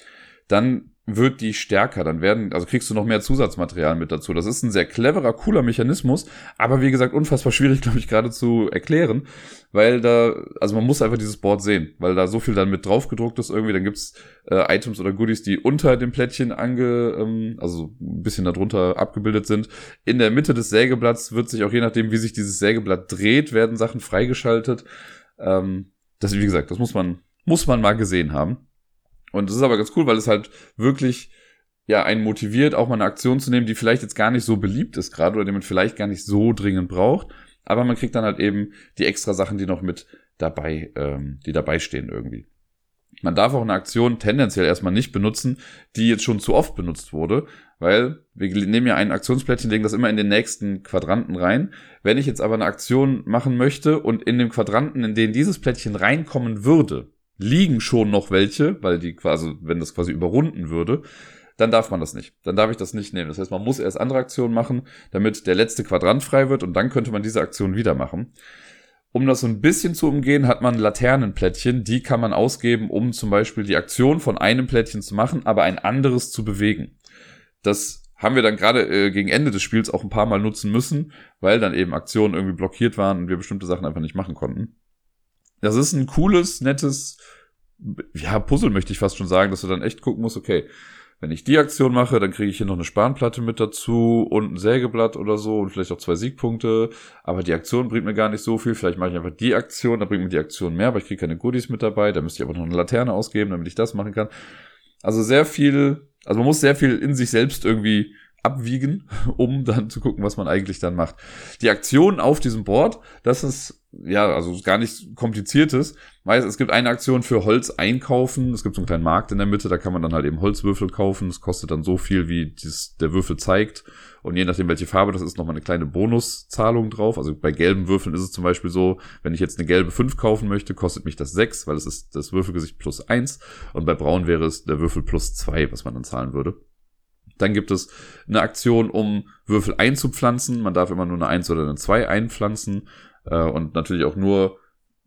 dann wird die stärker. Dann werden, also kriegst du noch mehr Zusatzmaterial mit dazu. Das ist ein sehr cleverer, cooler Mechanismus, aber wie gesagt, unfassbar schwierig, glaube ich, gerade zu erklären, weil da, also man muss einfach dieses Board sehen, weil da so viel dann mit drauf gedruckt ist irgendwie. Dann gibt's äh, Items oder Goodies, die unter dem Plättchen ange, ähm, also ein bisschen darunter abgebildet sind. In der Mitte des Sägeblatts wird sich auch je nachdem, wie sich dieses Sägeblatt dreht, werden Sachen freigeschaltet. Ähm, das, wie gesagt, das muss man, muss man mal gesehen haben. Und das ist aber ganz cool, weil es halt wirklich ja einen motiviert, auch mal eine Aktion zu nehmen, die vielleicht jetzt gar nicht so beliebt ist gerade oder die man vielleicht gar nicht so dringend braucht. Aber man kriegt dann halt eben die extra Sachen, die noch mit dabei, ähm, die dabei stehen irgendwie. Man darf auch eine Aktion tendenziell erstmal nicht benutzen, die jetzt schon zu oft benutzt wurde, weil wir nehmen ja ein Aktionsplättchen, legen das immer in den nächsten Quadranten rein. Wenn ich jetzt aber eine Aktion machen möchte und in dem Quadranten, in den dieses Plättchen reinkommen würde, liegen schon noch welche, weil die quasi, wenn das quasi überrunden würde, dann darf man das nicht. Dann darf ich das nicht nehmen. Das heißt, man muss erst andere Aktionen machen, damit der letzte Quadrant frei wird und dann könnte man diese Aktion wieder machen. Um das so ein bisschen zu umgehen, hat man Laternenplättchen, die kann man ausgeben, um zum Beispiel die Aktion von einem Plättchen zu machen, aber ein anderes zu bewegen. Das haben wir dann gerade äh, gegen Ende des Spiels auch ein paar Mal nutzen müssen, weil dann eben Aktionen irgendwie blockiert waren und wir bestimmte Sachen einfach nicht machen konnten. Das ist ein cooles, nettes, ja, Puzzle möchte ich fast schon sagen, dass du dann echt gucken musst, okay, wenn ich die Aktion mache, dann kriege ich hier noch eine Spanplatte mit dazu und ein Sägeblatt oder so und vielleicht auch zwei Siegpunkte. Aber die Aktion bringt mir gar nicht so viel. Vielleicht mache ich einfach die Aktion, da bringt mir die Aktion mehr, aber ich kriege keine Goodies mit dabei. Da müsste ich aber noch eine Laterne ausgeben, damit ich das machen kann. Also sehr viel, also man muss sehr viel in sich selbst irgendwie abwiegen, um dann zu gucken, was man eigentlich dann macht. Die Aktion auf diesem Board, das ist ja, also gar nicht kompliziertes. Weiß, es gibt eine Aktion für Holz einkaufen. Es gibt so einen kleinen Markt in der Mitte, da kann man dann halt eben Holzwürfel kaufen. Das kostet dann so viel, wie dies, der Würfel zeigt. Und je nachdem, welche Farbe das ist, nochmal eine kleine Bonuszahlung drauf. Also bei gelben Würfeln ist es zum Beispiel so, wenn ich jetzt eine gelbe 5 kaufen möchte, kostet mich das 6, weil es ist das Würfelgesicht plus 1. Und bei braun wäre es der Würfel plus 2, was man dann zahlen würde. Dann gibt es eine Aktion, um Würfel einzupflanzen. Man darf immer nur eine 1 oder eine 2 einpflanzen. Äh, und natürlich auch nur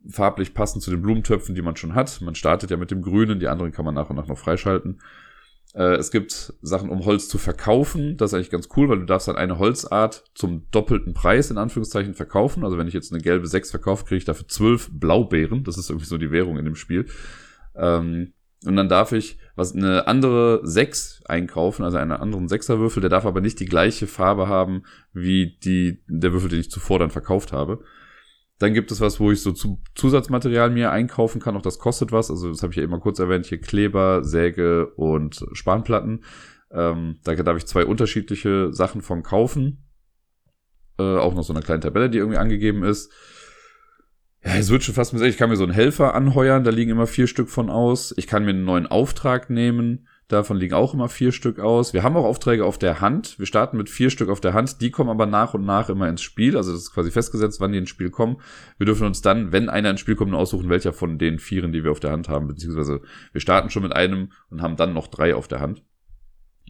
farblich passend zu den Blumentöpfen, die man schon hat. Man startet ja mit dem Grünen, die anderen kann man nach und nach noch freischalten. Äh, es gibt Sachen, um Holz zu verkaufen. Das ist eigentlich ganz cool, weil du darfst dann eine Holzart zum doppelten Preis in Anführungszeichen verkaufen. Also wenn ich jetzt eine gelbe 6 verkaufe, kriege ich dafür 12 Blaubeeren. Das ist irgendwie so die Währung in dem Spiel. Ähm, und dann darf ich was eine andere 6 einkaufen, also einen anderen Sechserwürfel, der darf aber nicht die gleiche Farbe haben wie die, der Würfel, den ich zuvor dann verkauft habe. Dann gibt es was, wo ich so zu Zusatzmaterial mir einkaufen kann. Auch das kostet was. Also das habe ich ja immer kurz erwähnt. Hier Kleber, Säge und Spanplatten. Ähm, da darf ich zwei unterschiedliche Sachen von kaufen. Äh, auch noch so eine kleine Tabelle, die irgendwie angegeben ist. Ja, es wird schon fast mit, ich kann mir so einen Helfer anheuern, da liegen immer vier Stück von aus. Ich kann mir einen neuen Auftrag nehmen. Davon liegen auch immer vier Stück aus. Wir haben auch Aufträge auf der Hand. Wir starten mit vier Stück auf der Hand. Die kommen aber nach und nach immer ins Spiel. Also das ist quasi festgesetzt, wann die ins Spiel kommen. Wir dürfen uns dann, wenn einer ins Spiel kommt, nur aussuchen, welcher von den vieren, die wir auf der Hand haben. Beziehungsweise wir starten schon mit einem und haben dann noch drei auf der Hand.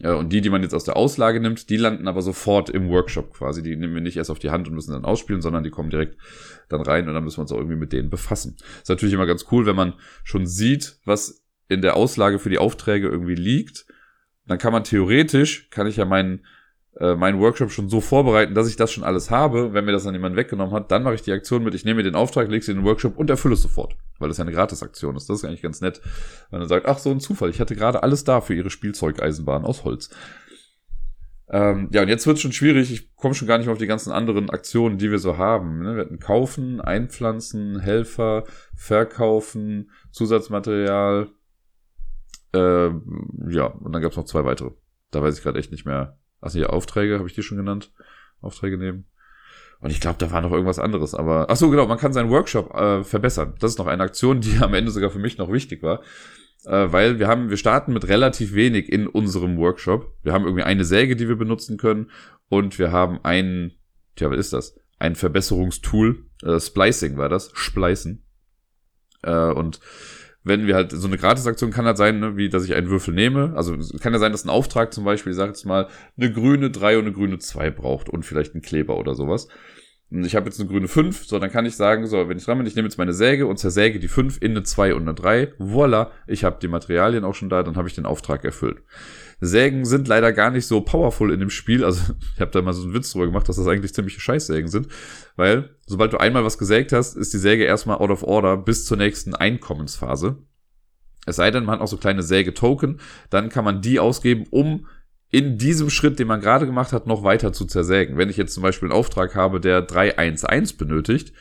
Und die, die man jetzt aus der Auslage nimmt, die landen aber sofort im Workshop quasi. Die nehmen wir nicht erst auf die Hand und müssen dann ausspielen, sondern die kommen direkt dann rein und dann müssen wir uns auch irgendwie mit denen befassen. Ist natürlich immer ganz cool, wenn man schon sieht, was in der Auslage für die Aufträge irgendwie liegt dann kann man theoretisch, kann ich ja meinen äh, meinen Workshop schon so vorbereiten, dass ich das schon alles habe. Wenn mir das dann jemand weggenommen hat, dann mache ich die Aktion mit, ich nehme mir den Auftrag, lege sie in den Workshop und erfülle es sofort. Weil das ja eine Gratisaktion ist. Das ist eigentlich ganz nett. Wenn man sagt, ach, so ein Zufall, ich hatte gerade alles da für ihre Spielzeugeisenbahn aus Holz. Ähm, ja, und jetzt wird es schon schwierig. Ich komme schon gar nicht mehr auf die ganzen anderen Aktionen, die wir so haben. Ne? Wir hatten kaufen, einpflanzen, Helfer, verkaufen, Zusatzmaterial. Äh, ja, und dann gab es noch zwei weitere. Da weiß ich gerade echt nicht mehr. Also hier Aufträge, habe ich die schon genannt? Aufträge nehmen. Und ich glaube, da war noch irgendwas anderes. Aber ach so, genau, man kann seinen Workshop äh, verbessern. Das ist noch eine Aktion, die am Ende sogar für mich noch wichtig war äh, weil wir haben, wir starten mit relativ wenig in unserem Workshop. Wir haben irgendwie eine Säge, die wir benutzen können und wir haben ein, tja, was ist das? Ein Verbesserungstool, äh, Splicing war das, Splicen. Äh, und wenn wir halt so eine Gratisaktion kann halt sein, ne, wie dass ich einen Würfel nehme. Also kann ja sein, dass ein Auftrag zum Beispiel, ich sage jetzt mal, eine grüne 3 und eine grüne 2 braucht und vielleicht einen Kleber oder sowas. Und ich habe jetzt eine grüne 5, so, dann kann ich sagen, so, wenn ich dran bin, ich nehme jetzt meine Säge und zersäge die 5 in eine 2 und eine 3. Voila, ich habe die Materialien auch schon da, dann habe ich den Auftrag erfüllt. Sägen sind leider gar nicht so powerful in dem Spiel. Also ich habe da mal so einen Witz drüber gemacht, dass das eigentlich ziemliche Scheißsägen sind. Weil sobald du einmal was gesägt hast, ist die Säge erstmal out of order bis zur nächsten Einkommensphase. Es sei denn, man hat auch so kleine Säge-Token, dann kann man die ausgeben, um in diesem Schritt, den man gerade gemacht hat, noch weiter zu zersägen. Wenn ich jetzt zum Beispiel einen Auftrag habe, der 311 benötigt,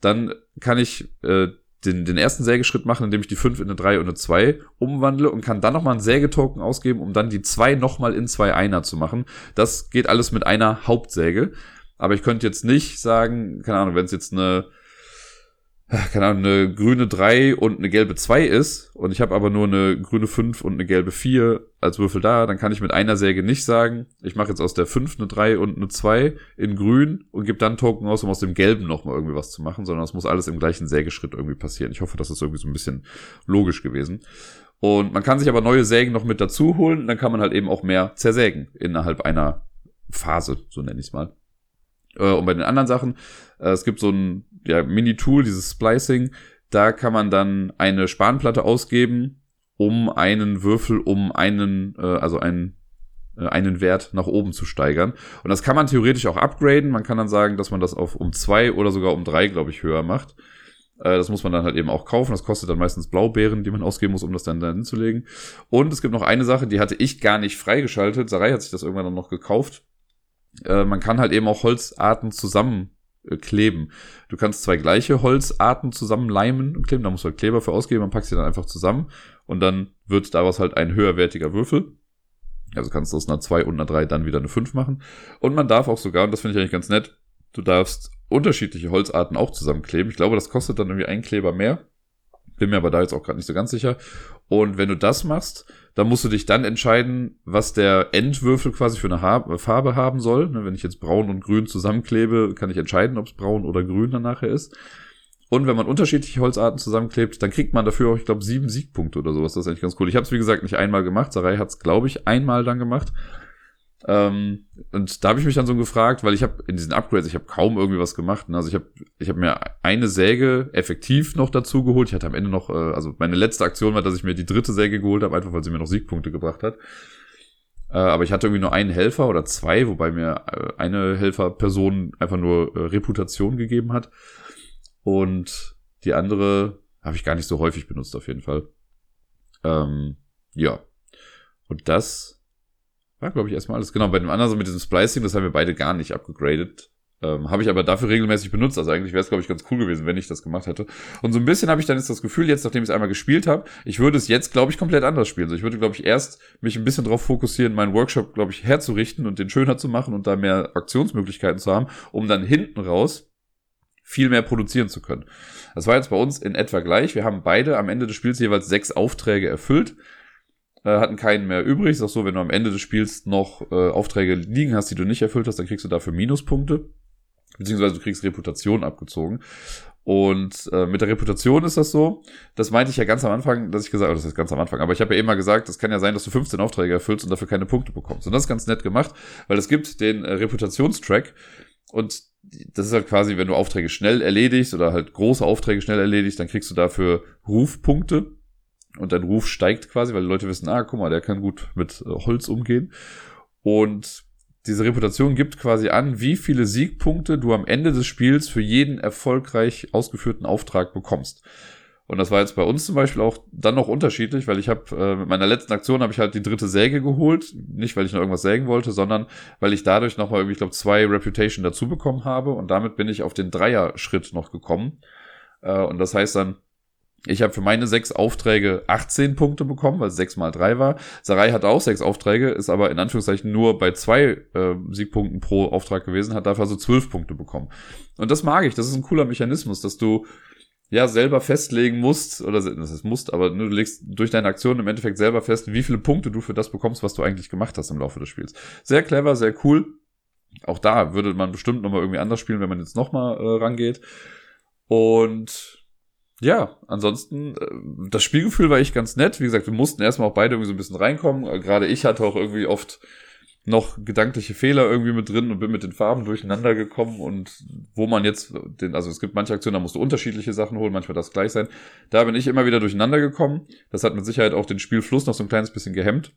dann kann ich äh, den, den ersten Sägeschritt machen, indem ich die 5 in eine 3 und eine 2 umwandle und kann dann nochmal einen Sägetoken ausgeben, um dann die 2 nochmal in zwei Einer zu machen. Das geht alles mit einer Hauptsäge. Aber ich könnte jetzt nicht sagen, keine Ahnung, wenn es jetzt eine keine Ahnung, eine grüne 3 und eine gelbe 2 ist und ich habe aber nur eine grüne 5 und eine gelbe 4 als Würfel da, dann kann ich mit einer Säge nicht sagen, ich mache jetzt aus der 5 eine 3 und eine 2 in grün und gebe dann Token aus, um aus dem gelben nochmal irgendwie was zu machen, sondern das muss alles im gleichen Sägeschritt irgendwie passieren. Ich hoffe, das ist irgendwie so ein bisschen logisch gewesen. Und man kann sich aber neue Sägen noch mit dazu holen, dann kann man halt eben auch mehr zersägen innerhalb einer Phase, so nenne ich es mal. Äh, und bei den anderen Sachen, äh, es gibt so ein ja, Mini-Tool, dieses Splicing, da kann man dann eine Spanplatte ausgeben, um einen Würfel, um einen, äh, also einen äh, einen Wert nach oben zu steigern. Und das kann man theoretisch auch upgraden. Man kann dann sagen, dass man das auf um zwei oder sogar um drei, glaube ich, höher macht. Äh, das muss man dann halt eben auch kaufen. Das kostet dann meistens Blaubeeren, die man ausgeben muss, um das dann da hinzulegen. Und es gibt noch eine Sache, die hatte ich gar nicht freigeschaltet. Sarai hat sich das irgendwann dann noch gekauft. Äh, man kann halt eben auch Holzarten zusammen kleben. Du kannst zwei gleiche Holzarten zusammen leimen und kleben, da musst du halt Kleber für ausgeben, man packt sie dann einfach zusammen und dann wird daraus halt ein höherwertiger Würfel. Also kannst du aus einer 2 und einer 3 dann wieder eine 5 machen. Und man darf auch sogar, und das finde ich eigentlich ganz nett, du darfst unterschiedliche Holzarten auch zusammenkleben. Ich glaube, das kostet dann irgendwie ein Kleber mehr. Bin mir aber da jetzt auch gerade nicht so ganz sicher. Und wenn du das machst, dann musst du dich dann entscheiden, was der Endwürfel quasi für eine Farbe haben soll. Ne, wenn ich jetzt braun und grün zusammenklebe, kann ich entscheiden, ob es braun oder grün dann nachher ist. Und wenn man unterschiedliche Holzarten zusammenklebt, dann kriegt man dafür auch, ich glaube, sieben Siegpunkte oder sowas. Das ist eigentlich ganz cool. Ich habe es, wie gesagt, nicht einmal gemacht. Sarai hat es, glaube ich, einmal dann gemacht. Ähm, und da habe ich mich dann so gefragt, weil ich habe in diesen Upgrades, ich habe kaum irgendwie was gemacht. Ne? Also ich habe ich hab mir eine Säge effektiv noch dazu geholt. Ich hatte am Ende noch, äh, also meine letzte Aktion war, dass ich mir die dritte Säge geholt habe, einfach weil sie mir noch Siegpunkte gebracht hat. Äh, aber ich hatte irgendwie nur einen Helfer oder zwei, wobei mir äh, eine Helferperson einfach nur äh, Reputation gegeben hat. Und die andere habe ich gar nicht so häufig benutzt, auf jeden Fall. Ähm, ja. Und das war, glaube ich, erstmal alles. Genau, bei dem anderen so mit diesem Splicing, das haben wir beide gar nicht abgegradet. Ähm, habe ich aber dafür regelmäßig benutzt. Also eigentlich wäre es, glaube ich, ganz cool gewesen, wenn ich das gemacht hätte. Und so ein bisschen habe ich dann jetzt das Gefühl, jetzt, nachdem ich es einmal gespielt habe, ich würde es jetzt, glaube ich, komplett anders spielen. Also ich würde, glaube ich, erst mich ein bisschen darauf fokussieren, meinen Workshop, glaube ich, herzurichten und den schöner zu machen und da mehr Aktionsmöglichkeiten zu haben, um dann hinten raus viel mehr produzieren zu können. Das war jetzt bei uns in etwa gleich. Wir haben beide am Ende des Spiels jeweils sechs Aufträge erfüllt hatten keinen mehr übrig. Ist auch so, wenn du am Ende des Spiels noch äh, Aufträge liegen hast, die du nicht erfüllt hast, dann kriegst du dafür Minuspunkte. Beziehungsweise du kriegst Reputation abgezogen. Und äh, mit der Reputation ist das so. Das meinte ich ja ganz am Anfang, dass ich gesagt habe, das ist ganz am Anfang, aber ich habe ja immer gesagt, es kann ja sein, dass du 15 Aufträge erfüllst und dafür keine Punkte bekommst. Und das ist ganz nett gemacht, weil es gibt den äh, Reputationstrack und das ist halt quasi, wenn du Aufträge schnell erledigst oder halt große Aufträge schnell erledigst, dann kriegst du dafür Rufpunkte und dein Ruf steigt quasi, weil die Leute wissen, ah, guck mal, der kann gut mit äh, Holz umgehen. Und diese Reputation gibt quasi an, wie viele Siegpunkte du am Ende des Spiels für jeden erfolgreich ausgeführten Auftrag bekommst. Und das war jetzt bei uns zum Beispiel auch dann noch unterschiedlich, weil ich habe äh, mit meiner letzten Aktion habe ich halt die dritte Säge geholt, nicht weil ich noch irgendwas sägen wollte, sondern weil ich dadurch nochmal irgendwie, ich glaube, zwei Reputation dazu bekommen habe und damit bin ich auf den Dreier-Schritt noch gekommen. Äh, und das heißt dann, ich habe für meine sechs Aufträge 18 Punkte bekommen, weil es sechs mal drei war. Sarai hat auch sechs Aufträge, ist aber in Anführungszeichen nur bei zwei äh, Siegpunkten pro Auftrag gewesen, hat dafür also zwölf Punkte bekommen. Und das mag ich, das ist ein cooler Mechanismus, dass du ja selber festlegen musst, oder das heißt musst, aber du legst durch deine Aktion im Endeffekt selber fest, wie viele Punkte du für das bekommst, was du eigentlich gemacht hast im Laufe des Spiels. Sehr clever, sehr cool. Auch da würde man bestimmt nochmal irgendwie anders spielen, wenn man jetzt nochmal äh, rangeht. Und ja, ansonsten, äh, das Spielgefühl war echt ganz nett. Wie gesagt, wir mussten erstmal auch beide irgendwie so ein bisschen reinkommen. Äh, gerade ich hatte auch irgendwie oft noch gedankliche Fehler irgendwie mit drin und bin mit den Farben durcheinander gekommen und wo man jetzt den, also es gibt manche Aktionen, da musst du unterschiedliche Sachen holen, manchmal das gleich sein. Da bin ich immer wieder durcheinander gekommen. Das hat mit Sicherheit auch den Spielfluss noch so ein kleines bisschen gehemmt.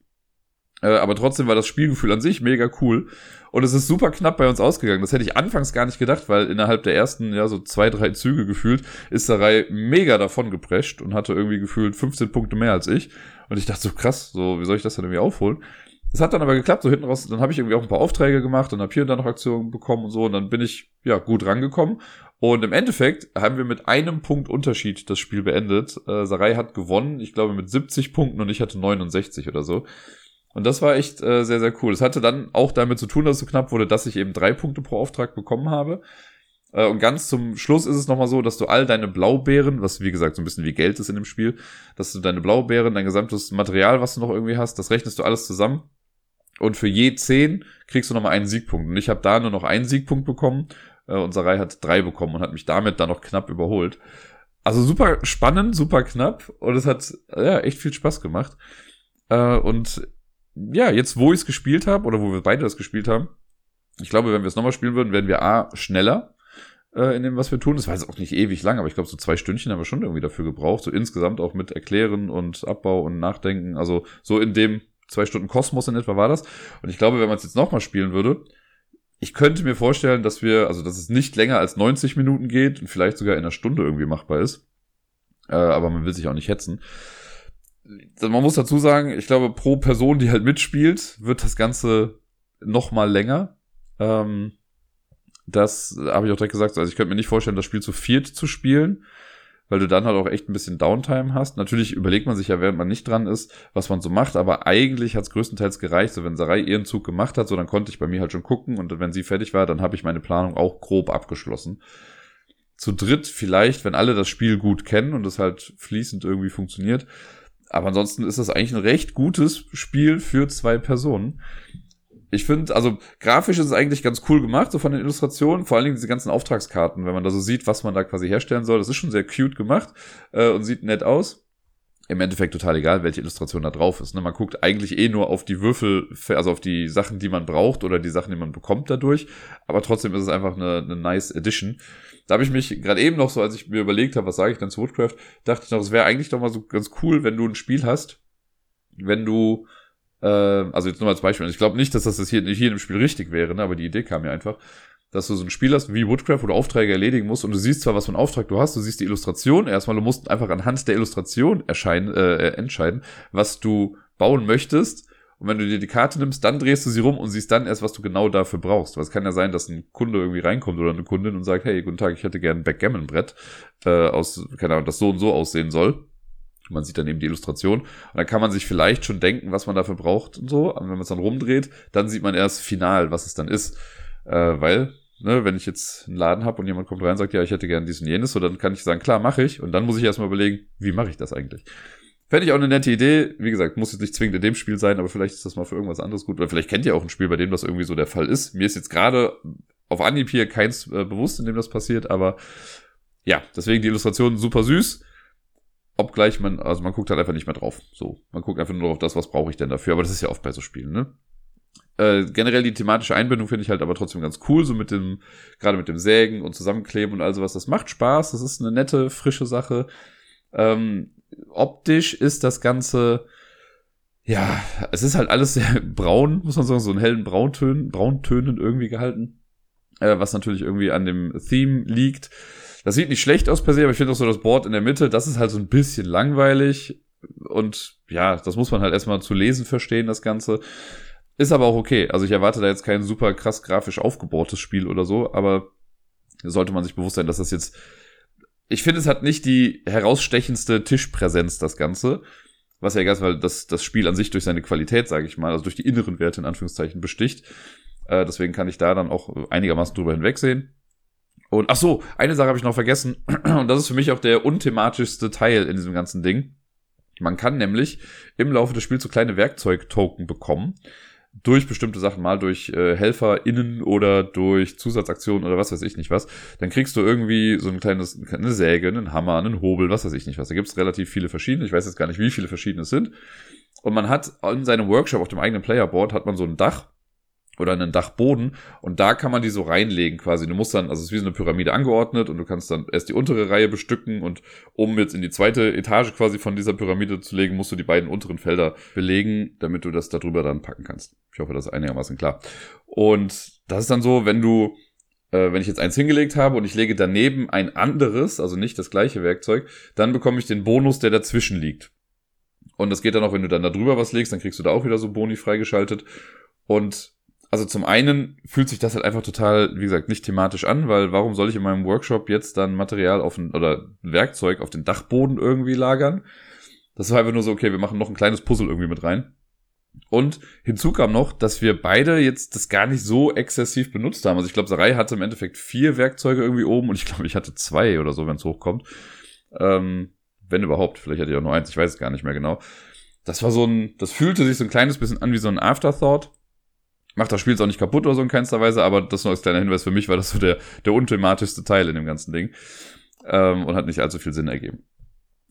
Äh, aber trotzdem war das Spielgefühl an sich mega cool. Und es ist super knapp bei uns ausgegangen. Das hätte ich anfangs gar nicht gedacht, weil innerhalb der ersten, ja, so zwei, drei Züge gefühlt, ist Reihe mega davon geprescht und hatte irgendwie gefühlt 15 Punkte mehr als ich. Und ich dachte so, krass, so, wie soll ich das denn irgendwie aufholen? Es hat dann aber geklappt, so hinten raus, dann habe ich irgendwie auch ein paar Aufträge gemacht und habe hier und da noch Aktionen bekommen und so und dann bin ich ja gut rangekommen. Und im Endeffekt haben wir mit einem Punkt Unterschied das Spiel beendet. Äh, Sarai hat gewonnen, ich glaube mit 70 Punkten und ich hatte 69 oder so. Und das war echt äh, sehr, sehr cool. Es hatte dann auch damit zu tun, dass es so knapp wurde, dass ich eben drei Punkte pro Auftrag bekommen habe. Äh, und ganz zum Schluss ist es nochmal so, dass du all deine Blaubeeren, was wie gesagt so ein bisschen wie Geld ist in dem Spiel, dass du deine Blaubeeren, dein gesamtes Material, was du noch irgendwie hast, das rechnest du alles zusammen und für je zehn kriegst du nochmal einen Siegpunkt. Und ich habe da nur noch einen Siegpunkt bekommen. Äh, und Sarai hat drei bekommen und hat mich damit dann noch knapp überholt. Also super spannend, super knapp. Und es hat ja echt viel Spaß gemacht. Äh, und ja, jetzt wo ich es gespielt habe, oder wo wir beide das gespielt haben, ich glaube, wenn wir es nochmal spielen würden, werden wir A, schneller äh, in dem, was wir tun. Das war jetzt auch nicht ewig lang, aber ich glaube, so zwei Stündchen haben wir schon irgendwie dafür gebraucht. So insgesamt auch mit Erklären und Abbau und Nachdenken. Also so in dem zwei Stunden Kosmos in etwa war das. Und ich glaube, wenn man es jetzt nochmal spielen würde, ich könnte mir vorstellen, dass wir, also dass es nicht länger als 90 Minuten geht und vielleicht sogar in einer Stunde irgendwie machbar ist. Äh, aber man will sich auch nicht hetzen. Man muss dazu sagen, ich glaube, pro Person, die halt mitspielt, wird das Ganze nochmal länger. Ähm, das habe ich auch direkt gesagt. Also ich könnte mir nicht vorstellen, das Spiel zu viert zu spielen weil du dann halt auch echt ein bisschen Downtime hast. Natürlich überlegt man sich ja, während man nicht dran ist, was man so macht, aber eigentlich hat es größtenteils gereicht. So, wenn Sarai ihren Zug gemacht hat, so dann konnte ich bei mir halt schon gucken und wenn sie fertig war, dann habe ich meine Planung auch grob abgeschlossen. Zu dritt vielleicht, wenn alle das Spiel gut kennen und es halt fließend irgendwie funktioniert. Aber ansonsten ist das eigentlich ein recht gutes Spiel für zwei Personen ich finde, also grafisch ist es eigentlich ganz cool gemacht, so von den Illustrationen, vor allen Dingen diese ganzen Auftragskarten, wenn man da so sieht, was man da quasi herstellen soll. Das ist schon sehr cute gemacht äh, und sieht nett aus. Im Endeffekt total egal, welche Illustration da drauf ist. Ne? Man guckt eigentlich eh nur auf die Würfel, also auf die Sachen, die man braucht oder die Sachen, die man bekommt dadurch. Aber trotzdem ist es einfach eine, eine nice Edition. Da habe ich mich gerade eben noch so, als ich mir überlegt habe, was sage ich dann zu Woodcraft, dachte ich noch, es wäre eigentlich doch mal so ganz cool, wenn du ein Spiel hast, wenn du äh, also jetzt nur als Beispiel, ich glaube nicht, dass das hier nicht jedem Spiel richtig wäre, ne? aber die Idee kam mir einfach, dass du so ein Spiel hast wie Woodcraft, wo du Aufträge erledigen musst und du siehst zwar, was für einen Auftrag du hast, du siehst die Illustration erstmal, du musst einfach anhand der Illustration erscheinen, äh, entscheiden, was du bauen möchtest. Und wenn du dir die Karte nimmst, dann drehst du sie rum und siehst dann erst, was du genau dafür brauchst. Weil es kann ja sein, dass ein Kunde irgendwie reinkommt oder eine Kundin und sagt, hey, guten Tag, ich hätte gerne ein Backgammon-Brett äh, aus, keine Ahnung, das so und so aussehen soll. Man sieht dann eben die Illustration und dann kann man sich vielleicht schon denken, was man dafür braucht und so. Und wenn man es dann rumdreht, dann sieht man erst final, was es dann ist. Äh, weil, ne, wenn ich jetzt einen Laden habe und jemand kommt rein und sagt, ja, ich hätte gerne dies und jenes, so dann kann ich sagen, klar, mache ich. Und dann muss ich erstmal überlegen, wie mache ich das eigentlich? Fände ich auch eine nette Idee. Wie gesagt, muss jetzt nicht zwingend in dem Spiel sein, aber vielleicht ist das mal für irgendwas anderes gut. Oder vielleicht kennt ihr auch ein Spiel, bei dem das irgendwie so der Fall ist. Mir ist jetzt gerade auf Anhieb hier keins äh, bewusst, in dem das passiert, aber ja, deswegen die Illustration super süß Obgleich man, also man guckt halt einfach nicht mehr drauf. So, man guckt einfach nur auf das, was brauche ich denn dafür. Aber das ist ja oft bei so Spielen, ne? Äh, generell die thematische Einbindung finde ich halt aber trotzdem ganz cool, so mit dem, gerade mit dem Sägen und Zusammenkleben und all sowas. Das macht Spaß, das ist eine nette, frische Sache. Ähm, optisch ist das Ganze, ja, es ist halt alles sehr braun, muss man sagen, so in hellen Brauntönen, Brauntönen irgendwie gehalten, äh, was natürlich irgendwie an dem Theme liegt. Das sieht nicht schlecht aus per se, aber ich finde auch so das Board in der Mitte, das ist halt so ein bisschen langweilig und ja, das muss man halt erstmal zu lesen verstehen, das Ganze. Ist aber auch okay. Also ich erwarte da jetzt kein super krass grafisch aufgebautes Spiel oder so, aber sollte man sich bewusst sein, dass das jetzt. Ich finde, es hat nicht die herausstechendste Tischpräsenz, das Ganze. Was ja ist, weil das, das Spiel an sich durch seine Qualität, sage ich mal, also durch die inneren Werte in Anführungszeichen besticht. Äh, deswegen kann ich da dann auch einigermaßen drüber hinwegsehen. Und ach so, eine Sache habe ich noch vergessen. Und das ist für mich auch der unthematischste Teil in diesem ganzen Ding. Man kann nämlich im Laufe des Spiels so kleine Werkzeugtoken bekommen durch bestimmte Sachen, mal durch äh, HelferInnen oder durch Zusatzaktionen oder was weiß ich nicht was, dann kriegst du irgendwie so ein kleines, eine Säge, einen Hammer, einen Hobel, was weiß ich nicht was. Da gibt's relativ viele verschiedene. Ich weiß jetzt gar nicht, wie viele verschiedene es sind. Und man hat in seinem Workshop auf dem eigenen Playerboard hat man so ein Dach oder einen Dachboden und da kann man die so reinlegen quasi. Du musst dann, also es ist wie so eine Pyramide angeordnet und du kannst dann erst die untere Reihe bestücken und um jetzt in die zweite Etage quasi von dieser Pyramide zu legen, musst du die beiden unteren Felder belegen, damit du das darüber dann packen kannst. Ich hoffe, das ist einigermaßen klar. Und das ist dann so, wenn du äh, wenn ich jetzt eins hingelegt habe und ich lege daneben ein anderes, also nicht das gleiche Werkzeug, dann bekomme ich den Bonus, der dazwischen liegt. Und das geht dann auch, wenn du dann da drüber was legst, dann kriegst du da auch wieder so Boni freigeschaltet. Und also zum einen fühlt sich das halt einfach total, wie gesagt, nicht thematisch an, weil warum soll ich in meinem Workshop jetzt dann Material auf ein, oder Werkzeug auf den Dachboden irgendwie lagern? Das war einfach nur so, okay, wir machen noch ein kleines Puzzle irgendwie mit rein. Und hinzu kam noch, dass wir beide jetzt das gar nicht so exzessiv benutzt haben. Also ich glaube, Sarai hatte im Endeffekt vier Werkzeuge irgendwie oben und ich glaube, ich hatte zwei oder so, wenn es hochkommt. Ähm, wenn überhaupt, vielleicht hatte ich auch nur eins, ich weiß es gar nicht mehr genau. Das war so ein, das fühlte sich so ein kleines bisschen an wie so ein Afterthought macht das Spiel jetzt auch nicht kaputt oder so in keinster Weise, aber das nur als kleiner Hinweis für mich war das so der, der unthematischste Teil in dem ganzen Ding. Ähm, und hat nicht allzu viel Sinn ergeben.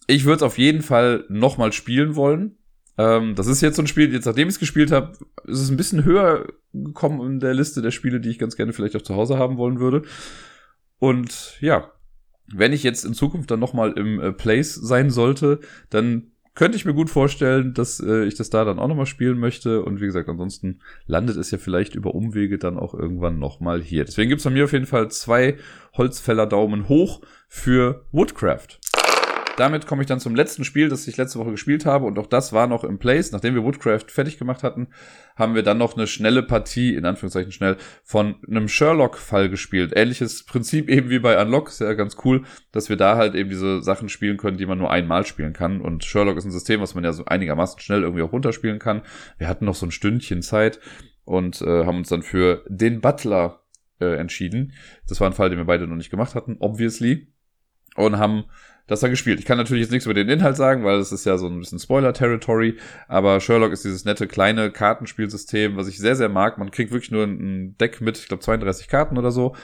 Ich würde es auf jeden Fall nochmal spielen wollen. Ähm, das ist jetzt so ein Spiel, jetzt nachdem ich es gespielt habe, ist es ein bisschen höher gekommen in der Liste der Spiele, die ich ganz gerne vielleicht auch zu Hause haben wollen würde. Und ja, wenn ich jetzt in Zukunft dann nochmal im äh, Place sein sollte, dann könnte ich mir gut vorstellen, dass äh, ich das da dann auch nochmal spielen möchte. Und wie gesagt, ansonsten landet es ja vielleicht über Umwege dann auch irgendwann nochmal hier. Deswegen gibt's bei mir auf jeden Fall zwei Holzfäller Daumen hoch für Woodcraft. Damit komme ich dann zum letzten Spiel, das ich letzte Woche gespielt habe und auch das war noch im Place. Nachdem wir Woodcraft fertig gemacht hatten, haben wir dann noch eine schnelle Partie, in Anführungszeichen schnell, von einem Sherlock-Fall gespielt. Ähnliches Prinzip eben wie bei Unlock, ist ja ganz cool, dass wir da halt eben diese Sachen spielen können, die man nur einmal spielen kann. Und Sherlock ist ein System, was man ja so einigermaßen schnell irgendwie auch runterspielen kann. Wir hatten noch so ein Stündchen Zeit und äh, haben uns dann für den Butler äh, entschieden. Das war ein Fall, den wir beide noch nicht gemacht hatten, obviously. Und haben das dann gespielt. Ich kann natürlich jetzt nichts über den Inhalt sagen, weil es ist ja so ein bisschen Spoiler-Territory, aber Sherlock ist dieses nette kleine Kartenspielsystem, was ich sehr, sehr mag. Man kriegt wirklich nur ein Deck mit, ich glaube, 32 Karten oder so.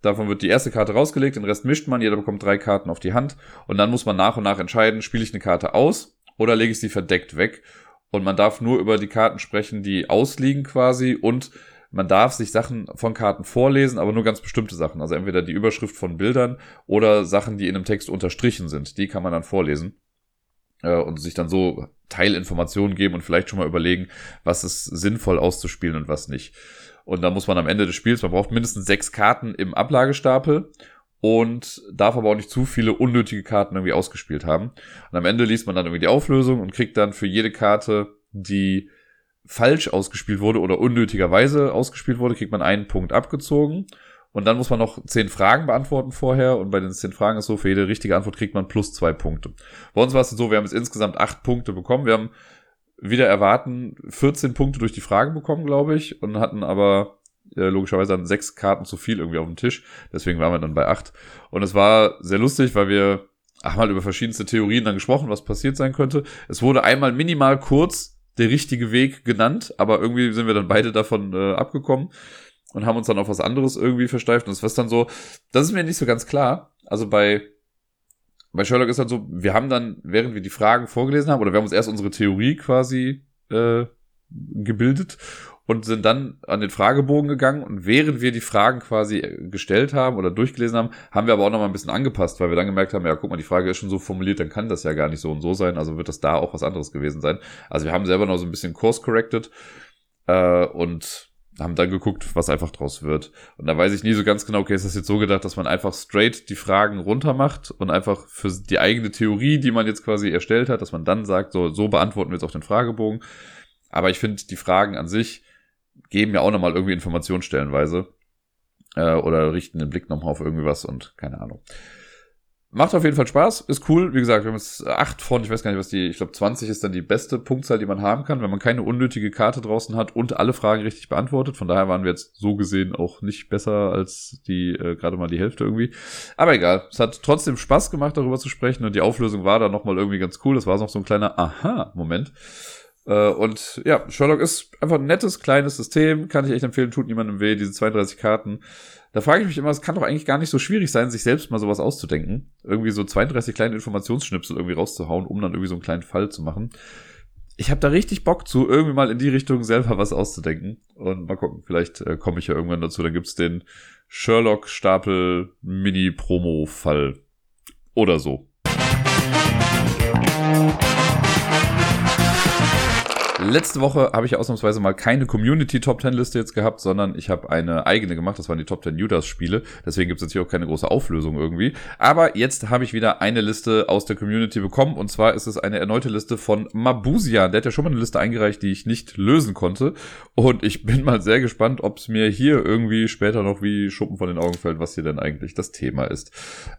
Davon wird die erste Karte rausgelegt, den Rest mischt man, jeder bekommt drei Karten auf die Hand und dann muss man nach und nach entscheiden, spiele ich eine Karte aus oder lege ich sie verdeckt weg. Und man darf nur über die Karten sprechen, die ausliegen quasi und man darf sich Sachen von Karten vorlesen, aber nur ganz bestimmte Sachen. Also entweder die Überschrift von Bildern oder Sachen, die in einem Text unterstrichen sind. Die kann man dann vorlesen äh, und sich dann so Teilinformationen geben und vielleicht schon mal überlegen, was ist sinnvoll auszuspielen und was nicht. Und dann muss man am Ende des Spiels, man braucht mindestens sechs Karten im Ablagestapel und darf aber auch nicht zu viele unnötige Karten irgendwie ausgespielt haben. Und am Ende liest man dann irgendwie die Auflösung und kriegt dann für jede Karte, die falsch ausgespielt wurde oder unnötigerweise ausgespielt wurde, kriegt man einen Punkt abgezogen. Und dann muss man noch zehn Fragen beantworten vorher. Und bei den zehn Fragen ist so, für jede richtige Antwort kriegt man plus zwei Punkte. Bei uns war es so, wir haben jetzt insgesamt acht Punkte bekommen. Wir haben wieder erwarten 14 Punkte durch die Fragen bekommen, glaube ich. Und hatten aber äh, logischerweise dann sechs Karten zu viel irgendwie auf dem Tisch. Deswegen waren wir dann bei acht. Und es war sehr lustig, weil wir haben mal über verschiedenste Theorien dann gesprochen, was passiert sein könnte. Es wurde einmal minimal kurz der richtige Weg genannt, aber irgendwie sind wir dann beide davon äh, abgekommen und haben uns dann auf was anderes irgendwie versteift. Und das war dann so, das ist mir nicht so ganz klar. Also bei, bei Sherlock ist halt so, wir haben dann, während wir die Fragen vorgelesen haben, oder wir haben uns erst unsere Theorie quasi äh, gebildet und sind dann an den Fragebogen gegangen und während wir die Fragen quasi äh, gestellt haben oder durchgelesen haben, haben wir aber auch noch mal ein bisschen angepasst, weil wir dann gemerkt haben, ja, guck mal, die Frage ist schon so formuliert, dann kann das ja gar nicht so und so sein, also wird das da auch was anderes gewesen sein. Also wir haben selber noch so ein bisschen course corrected äh, und haben dann geguckt, was einfach draus wird. Und da weiß ich nie so ganz genau, okay, ist das jetzt so gedacht, dass man einfach straight die Fragen runter macht und einfach für die eigene Theorie, die man jetzt quasi erstellt hat, dass man dann sagt, so, so beantworten wir jetzt auch den Fragebogen. Aber ich finde, die Fragen an sich geben ja auch nochmal irgendwie Informationen stellenweise. Äh, oder richten den Blick nochmal auf irgendwie was und keine Ahnung. Macht auf jeden Fall Spaß, ist cool. Wie gesagt, wir haben jetzt acht von, ich weiß gar nicht, was die, ich glaube 20 ist dann die beste Punktzahl, die man haben kann, wenn man keine unnötige Karte draußen hat und alle Fragen richtig beantwortet. Von daher waren wir jetzt so gesehen auch nicht besser als die, äh, gerade mal die Hälfte irgendwie. Aber egal, es hat trotzdem Spaß gemacht, darüber zu sprechen und die Auflösung war da nochmal irgendwie ganz cool. Das war noch so ein kleiner Aha-Moment. Äh, und ja, Sherlock ist einfach ein nettes, kleines System, kann ich echt empfehlen, tut niemandem weh, diese 32 Karten. Da frage ich mich immer, es kann doch eigentlich gar nicht so schwierig sein, sich selbst mal sowas auszudenken. Irgendwie so 32 kleine Informationsschnipsel irgendwie rauszuhauen, um dann irgendwie so einen kleinen Fall zu machen. Ich habe da richtig Bock zu, irgendwie mal in die Richtung selber was auszudenken. Und mal gucken, vielleicht äh, komme ich ja irgendwann dazu. Dann gibt's den Sherlock-Stapel Mini-Promo-Fall. Oder so. Letzte Woche habe ich ausnahmsweise mal keine Community Top 10 Liste jetzt gehabt, sondern ich habe eine eigene gemacht. Das waren die Top 10 Judas Spiele. Deswegen gibt es jetzt hier auch keine große Auflösung irgendwie. Aber jetzt habe ich wieder eine Liste aus der Community bekommen. Und zwar ist es eine erneute Liste von Mabusian. Der hat ja schon mal eine Liste eingereicht, die ich nicht lösen konnte. Und ich bin mal sehr gespannt, ob es mir hier irgendwie später noch wie Schuppen von den Augen fällt, was hier denn eigentlich das Thema ist.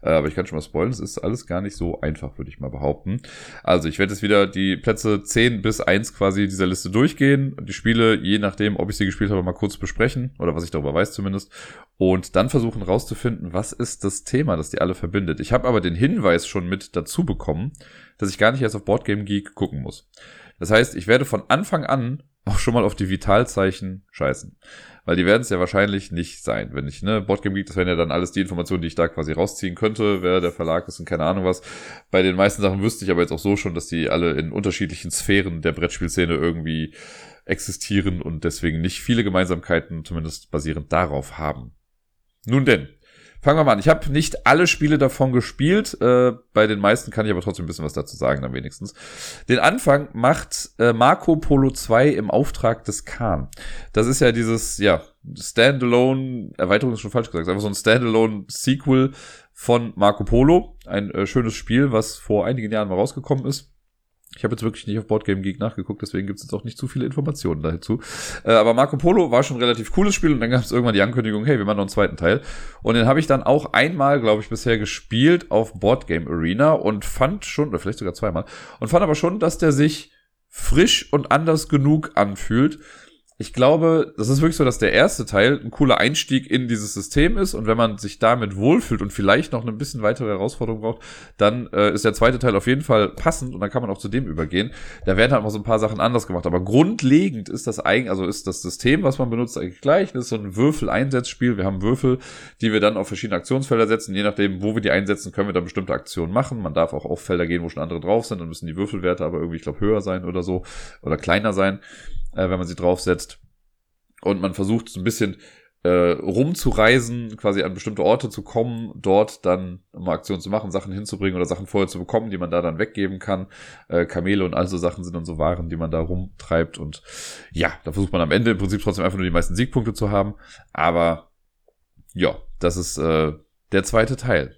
Äh, aber ich kann schon mal spoilern. Es ist alles gar nicht so einfach, würde ich mal behaupten. Also ich werde jetzt wieder die Plätze 10 bis 1 quasi dieser Liste durchgehen und die Spiele, je nachdem, ob ich sie gespielt habe, mal kurz besprechen oder was ich darüber weiß zumindest und dann versuchen rauszufinden, was ist das Thema, das die alle verbindet. Ich habe aber den Hinweis schon mit dazu bekommen, dass ich gar nicht erst auf Boardgame Geek gucken muss. Das heißt, ich werde von Anfang an auch schon mal auf die Vitalzeichen scheißen. Weil die werden es ja wahrscheinlich nicht sein. Wenn ich, ne, Boardgame Geek, das wären ja dann alles die Informationen, die ich da quasi rausziehen könnte, wer der Verlag ist und keine Ahnung was. Bei den meisten Sachen wüsste ich aber jetzt auch so schon, dass die alle in unterschiedlichen Sphären der Brettspielszene irgendwie existieren und deswegen nicht viele Gemeinsamkeiten, zumindest basierend darauf haben. Nun denn, Fangen wir mal an. Ich habe nicht alle Spiele davon gespielt. Äh, bei den meisten kann ich aber trotzdem ein bisschen was dazu sagen, dann wenigstens. Den Anfang macht äh, Marco Polo 2 im Auftrag des Khan. Das ist ja dieses, ja, Standalone, Erweiterung ist schon falsch gesagt, einfach so ein Standalone-Sequel von Marco Polo. Ein äh, schönes Spiel, was vor einigen Jahren mal rausgekommen ist. Ich habe jetzt wirklich nicht auf Boardgame Geek nachgeguckt, deswegen gibt es jetzt auch nicht zu viele Informationen dazu. Äh, aber Marco Polo war schon ein relativ cooles Spiel und dann gab es irgendwann die Ankündigung, hey, wir machen noch einen zweiten Teil. Und den habe ich dann auch einmal, glaube ich, bisher gespielt auf Boardgame Arena und fand schon, oder vielleicht sogar zweimal, und fand aber schon, dass der sich frisch und anders genug anfühlt, ich glaube, das ist wirklich so, dass der erste Teil ein cooler Einstieg in dieses System ist und wenn man sich damit wohlfühlt und vielleicht noch ein bisschen weitere Herausforderung braucht, dann äh, ist der zweite Teil auf jeden Fall passend und dann kann man auch zu dem übergehen. Da werden halt noch so ein paar Sachen anders gemacht, aber grundlegend ist das eigentlich, also ist das System, was man benutzt, eigentlich gleich. Das ist so ein Würfel-Einsetzspiel. Wir haben Würfel, die wir dann auf verschiedene Aktionsfelder setzen. Je nachdem, wo wir die einsetzen, können wir dann bestimmte Aktionen machen. Man darf auch auf Felder gehen, wo schon andere drauf sind. Dann müssen die Würfelwerte aber irgendwie, ich glaube, höher sein oder so oder kleiner sein äh, wenn man sie draufsetzt. Und man versucht so ein bisschen äh, rumzureisen, quasi an bestimmte Orte zu kommen, dort dann mal Aktionen zu machen, Sachen hinzubringen oder Sachen vorher zu bekommen, die man da dann weggeben kann. Äh, Kamele und all so Sachen sind dann so Waren, die man da rumtreibt. Und ja, da versucht man am Ende im Prinzip trotzdem einfach nur die meisten Siegpunkte zu haben. Aber ja, das ist äh, der zweite Teil.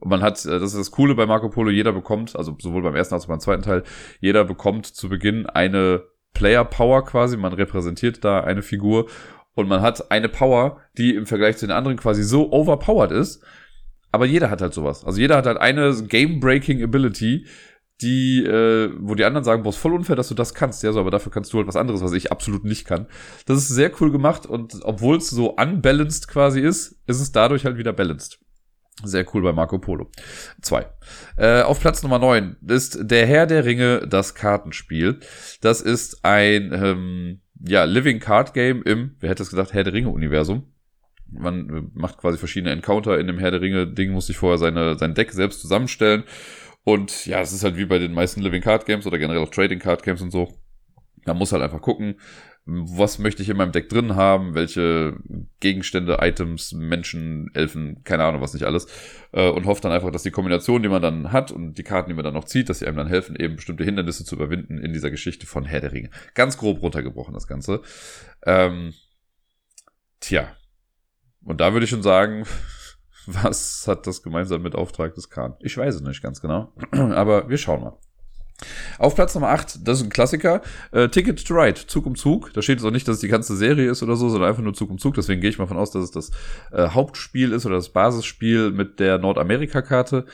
Und man hat, äh, das ist das Coole bei Marco Polo, jeder bekommt, also sowohl beim ersten als auch beim zweiten Teil, jeder bekommt zu Beginn eine Player Power quasi. Man repräsentiert da eine Figur und man hat eine Power, die im Vergleich zu den anderen quasi so overpowered ist. Aber jeder hat halt sowas. Also jeder hat halt eine Game-Breaking Ability, die, äh, wo die anderen sagen, boah, ist voll unfair, dass du das kannst. Ja, so, aber dafür kannst du halt was anderes, was ich absolut nicht kann. Das ist sehr cool gemacht und obwohl es so unbalanced quasi ist, ist es dadurch halt wieder balanced. Sehr cool bei Marco Polo. Zwei. Äh, auf Platz Nummer neun ist Der Herr der Ringe, das Kartenspiel. Das ist ein ähm, ja, Living Card Game im, wer hätte es gesagt, Herr der Ringe-Universum. Man äh, macht quasi verschiedene Encounter in dem Herr der Ringe-Ding, muss sich vorher seine, sein Deck selbst zusammenstellen. Und ja, es ist halt wie bei den meisten Living Card Games oder generell auch Trading Card Games und so. Man muss halt einfach gucken, was möchte ich in meinem Deck drin haben, welche Gegenstände, Items, Menschen, Elfen, keine Ahnung, was nicht alles. Äh, und hofft dann einfach, dass die Kombination, die man dann hat und die Karten, die man dann noch zieht, dass sie einem dann helfen, eben bestimmte Hindernisse zu überwinden in dieser Geschichte von Herr der Ringe. Ganz grob runtergebrochen, das Ganze. Ähm, tja. Und da würde ich schon sagen, was hat das gemeinsam mit Auftrag des Kahn? Ich weiß es nicht ganz genau. Aber wir schauen mal. Auf Platz Nummer 8, das ist ein Klassiker, äh, Ticket to Ride, Zug um Zug. Da steht jetzt auch nicht, dass es die ganze Serie ist oder so, sondern einfach nur Zug um Zug. Deswegen gehe ich mal von aus, dass es das äh, Hauptspiel ist oder das Basisspiel mit der Nordamerika-Karte.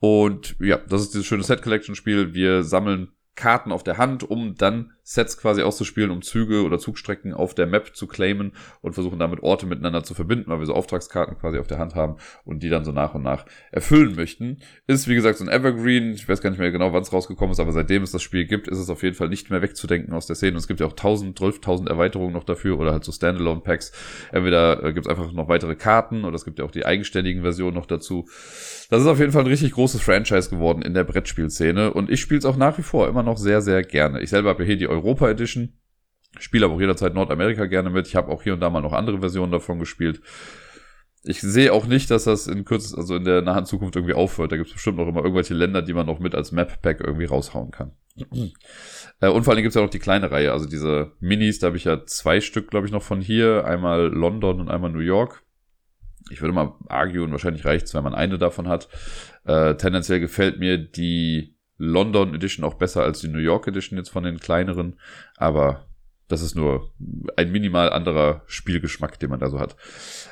Und ja, das ist dieses schöne Set-Collection-Spiel. Wir sammeln Karten auf der Hand, um dann Sets quasi auszuspielen, um Züge oder Zugstrecken auf der Map zu claimen und versuchen damit Orte miteinander zu verbinden, weil wir so Auftragskarten quasi auf der Hand haben und die dann so nach und nach erfüllen möchten. Ist wie gesagt so ein Evergreen, ich weiß gar nicht mehr genau, wann es rausgekommen ist, aber seitdem es das Spiel gibt, ist es auf jeden Fall nicht mehr wegzudenken aus der Szene. Und es gibt ja auch 1000, 12.000 Erweiterungen noch dafür oder halt so Standalone-Packs. Entweder äh, gibt es einfach noch weitere Karten oder es gibt ja auch die eigenständigen Versionen noch dazu. Das ist auf jeden Fall ein richtig großes Franchise geworden in der Brettspielszene und ich spiele es auch nach wie vor immer noch sehr, sehr gerne. Ich selber habe hier die Europa Edition. Spiele aber auch jederzeit Nordamerika gerne mit. Ich habe auch hier und da mal noch andere Versionen davon gespielt. Ich sehe auch nicht, dass das in kürzest, also in der nahen Zukunft irgendwie aufhört. Da gibt es bestimmt noch immer irgendwelche Länder, die man noch mit als Map-Pack irgendwie raushauen kann. äh, und vor allem gibt es ja noch die kleine Reihe, also diese Minis, da habe ich ja zwei Stück, glaube ich, noch von hier. Einmal London und einmal New York. Ich würde mal argue, wahrscheinlich reicht es, wenn man eine davon hat. Äh, tendenziell gefällt mir die London Edition auch besser als die New York Edition jetzt von den kleineren, aber das ist nur ein minimal anderer Spielgeschmack, den man da so hat.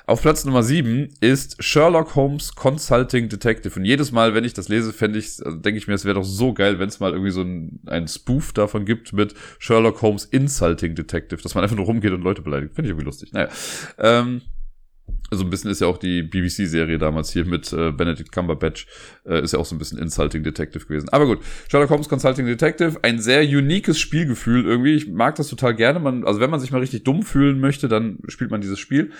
Auf Platz Nummer 7 ist Sherlock Holmes Consulting Detective. Und jedes Mal, wenn ich das lese, fände ich, also denke ich mir, es wäre doch so geil, wenn es mal irgendwie so ein, Spoof davon gibt mit Sherlock Holmes Insulting Detective, dass man einfach nur rumgeht und Leute beleidigt. Finde ich irgendwie lustig. Naja. Ähm, so ein bisschen ist ja auch die BBC-Serie damals hier mit äh, Benedict Cumberbatch, äh, ist ja auch so ein bisschen Insulting Detective gewesen. Aber gut, Sherlock Holmes Consulting Detective, ein sehr uniques Spielgefühl irgendwie. Ich mag das total gerne. Man, also wenn man sich mal richtig dumm fühlen möchte, dann spielt man dieses Spiel.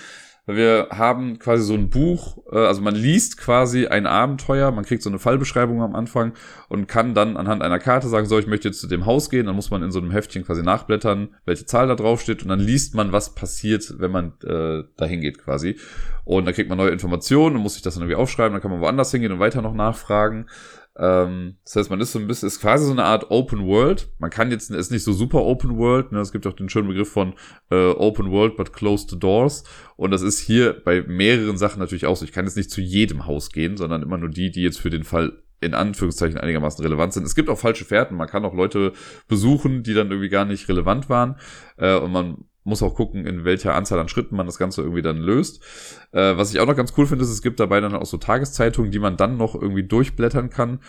Wir haben quasi so ein Buch, äh, also man liest quasi ein Abenteuer, man kriegt so eine Fallbeschreibung am Anfang und kann dann anhand einer Karte sagen, so, ich möchte jetzt zu dem Haus gehen, dann muss man in so einem Heftchen quasi nachblättern, welche Zahl da drauf steht und dann liest man, was passiert, wenn man äh, dahin geht quasi. Und dann kriegt man neue Informationen und muss sich das dann irgendwie aufschreiben, dann kann man woanders hingehen und weiter noch nachfragen. Ähm, das heißt, man ist so ein bisschen, ist quasi so eine Art Open World. Man kann jetzt, ist nicht so super Open World. Ne? Es gibt auch den schönen Begriff von äh, Open World, but closed doors. Und das ist hier bei mehreren Sachen natürlich auch so. Ich kann jetzt nicht zu jedem Haus gehen, sondern immer nur die, die jetzt für den Fall in Anführungszeichen einigermaßen relevant sind. Es gibt auch falsche Fährten. Man kann auch Leute besuchen, die dann irgendwie gar nicht relevant waren. Äh, und man muss auch gucken, in welcher Anzahl an Schritten man das Ganze irgendwie dann löst. Äh, was ich auch noch ganz cool finde, ist, es gibt dabei dann auch so Tageszeitungen, die man dann noch irgendwie durchblättern kann.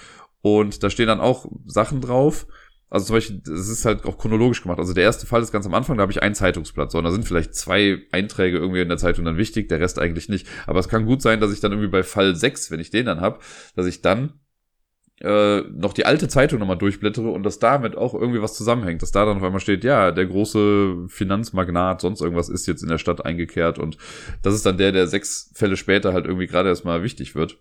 Und da stehen dann auch Sachen drauf. Also zum Beispiel, es ist halt auch chronologisch gemacht. Also der erste Fall ist ganz am Anfang, da habe ich ein Zeitungsblatt. So, und da sind vielleicht zwei Einträge irgendwie in der Zeitung dann wichtig, der Rest eigentlich nicht. Aber es kann gut sein, dass ich dann irgendwie bei Fall 6, wenn ich den dann habe, dass ich dann äh, noch die alte Zeitung nochmal durchblättere und dass damit auch irgendwie was zusammenhängt, dass da dann auf einmal steht, ja, der große Finanzmagnat, sonst irgendwas ist jetzt in der Stadt eingekehrt und das ist dann der, der sechs Fälle später halt irgendwie gerade erstmal wichtig wird.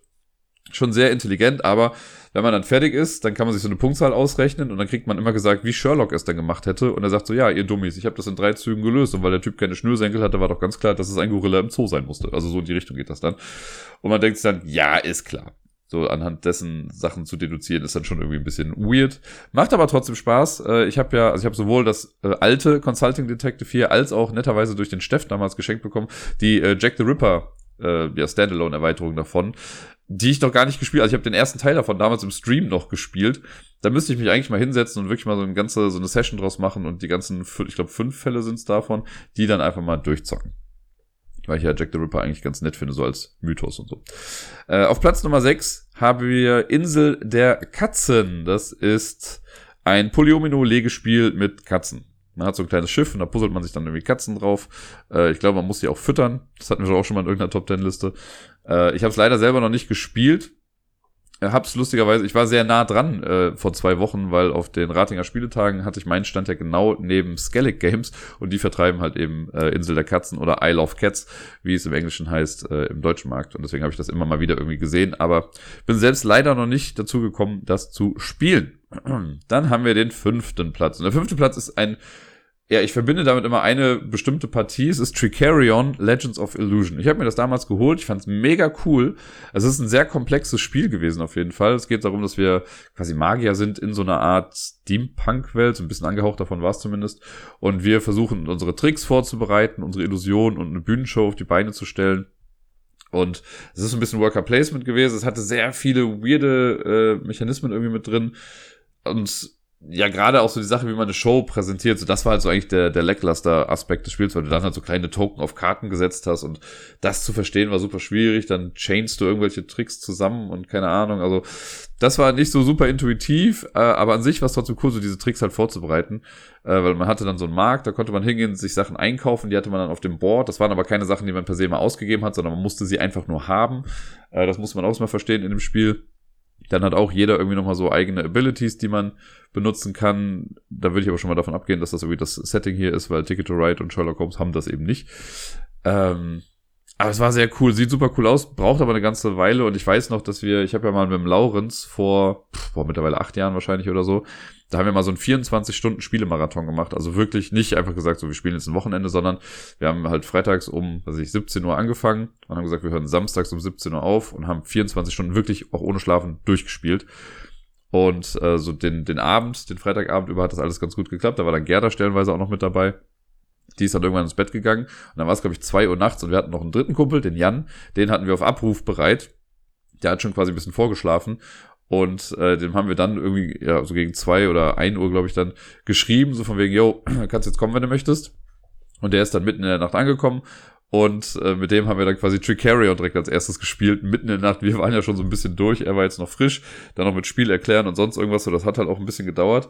Schon sehr intelligent, aber wenn man dann fertig ist, dann kann man sich so eine Punktzahl ausrechnen und dann kriegt man immer gesagt, wie Sherlock es dann gemacht hätte. Und er sagt so, ja, ihr Dummies, ich habe das in drei Zügen gelöst. Und weil der Typ keine Schnürsenkel hatte, war doch ganz klar, dass es ein Gorilla im Zoo sein musste. Also so in die Richtung geht das dann. Und man denkt dann, ja, ist klar so anhand dessen Sachen zu deduzieren, ist dann schon irgendwie ein bisschen weird. Macht aber trotzdem Spaß. Äh, ich habe ja, also ich habe sowohl das äh, alte Consulting Detective hier als auch netterweise durch den Steff damals geschenkt bekommen, die äh, Jack the Ripper ja, Standalone-Erweiterung davon, die ich noch gar nicht gespielt. Also ich habe den ersten Teil davon damals im Stream noch gespielt. Da müsste ich mich eigentlich mal hinsetzen und wirklich mal so eine ganze, so eine Session draus machen und die ganzen, ich glaube, fünf Fälle sind's davon, die dann einfach mal durchzocken weil ich ja Jack the Ripper eigentlich ganz nett finde, so als Mythos und so. Äh, auf Platz Nummer 6 haben wir Insel der Katzen. Das ist ein Polyomino-Legespiel mit Katzen. Man hat so ein kleines Schiff und da puzzelt man sich dann irgendwie Katzen drauf. Äh, ich glaube, man muss die auch füttern. Das hatten wir auch schon mal in irgendeiner Top Ten Liste. Äh, ich habe es leider selber noch nicht gespielt. Äh, hab's lustigerweise, ich war sehr nah dran äh, vor zwei Wochen, weil auf den Ratinger Spieletagen hatte ich meinen Stand ja genau neben Skellig Games und die vertreiben halt eben äh, Insel der Katzen oder Isle of Cats, wie es im Englischen heißt, äh, im deutschen Markt. Und deswegen habe ich das immer mal wieder irgendwie gesehen, aber bin selbst leider noch nicht dazu gekommen, das zu spielen. Dann haben wir den fünften Platz. Und der fünfte Platz ist ein ja, ich verbinde damit immer eine bestimmte Partie. Es ist Tricarion Legends of Illusion. Ich habe mir das damals geholt. Ich fand es mega cool. Es ist ein sehr komplexes Spiel gewesen auf jeden Fall. Es geht darum, dass wir quasi Magier sind in so einer Art Steampunk-Welt. So ein bisschen angehaucht davon war es zumindest. Und wir versuchen unsere Tricks vorzubereiten, unsere Illusionen und eine Bühnenshow auf die Beine zu stellen. Und es ist ein bisschen Worker Placement gewesen. Es hatte sehr viele weirde äh, Mechanismen irgendwie mit drin. Und ja, gerade auch so die Sache, wie man eine Show präsentiert, so das war halt so eigentlich der, der Lackluster-Aspekt des Spiels, weil du dann halt so kleine Token auf Karten gesetzt hast und das zu verstehen war super schwierig, dann chainst du irgendwelche Tricks zusammen und keine Ahnung, also das war nicht so super intuitiv, äh, aber an sich war es trotzdem cool, so diese Tricks halt vorzubereiten, äh, weil man hatte dann so einen Markt, da konnte man hingehen, sich Sachen einkaufen, die hatte man dann auf dem Board, das waren aber keine Sachen, die man per se mal ausgegeben hat, sondern man musste sie einfach nur haben, äh, das muss man auch mal verstehen in dem Spiel. Dann hat auch jeder irgendwie nochmal so eigene Abilities, die man benutzen kann. Da würde ich aber schon mal davon abgehen, dass das irgendwie das Setting hier ist, weil Ticket to Ride und Sherlock Holmes haben das eben nicht. Ähm, aber es war sehr cool, sieht super cool aus, braucht aber eine ganze Weile und ich weiß noch, dass wir, ich habe ja mal mit dem Laurenz vor, pff, boah, mittlerweile acht Jahren wahrscheinlich oder so, da haben wir mal so einen 24-Stunden-Spielemarathon gemacht. Also wirklich nicht einfach gesagt, so wir spielen jetzt ein Wochenende, sondern wir haben halt freitags um, weiß ich, 17 Uhr angefangen und haben gesagt, wir hören samstags um 17 Uhr auf und haben 24 Stunden wirklich auch ohne Schlafen durchgespielt. Und äh, so den, den Abend, den Freitagabend über hat das alles ganz gut geklappt. Da war dann Gerda stellenweise auch noch mit dabei. Die ist dann irgendwann ins Bett gegangen. Und dann war es, glaube ich, zwei Uhr nachts und wir hatten noch einen dritten Kumpel, den Jan. Den hatten wir auf Abruf bereit. Der hat schon quasi ein bisschen vorgeschlafen. Und äh, dem haben wir dann irgendwie, ja, so gegen zwei oder ein Uhr, glaube ich, dann geschrieben, so von wegen, yo, kannst jetzt kommen, wenn du möchtest. Und der ist dann mitten in der Nacht angekommen und äh, mit dem haben wir dann quasi Tricarion direkt als erstes gespielt, mitten in der Nacht. Wir waren ja schon so ein bisschen durch, er war jetzt noch frisch, dann noch mit Spiel erklären und sonst irgendwas, so das hat halt auch ein bisschen gedauert.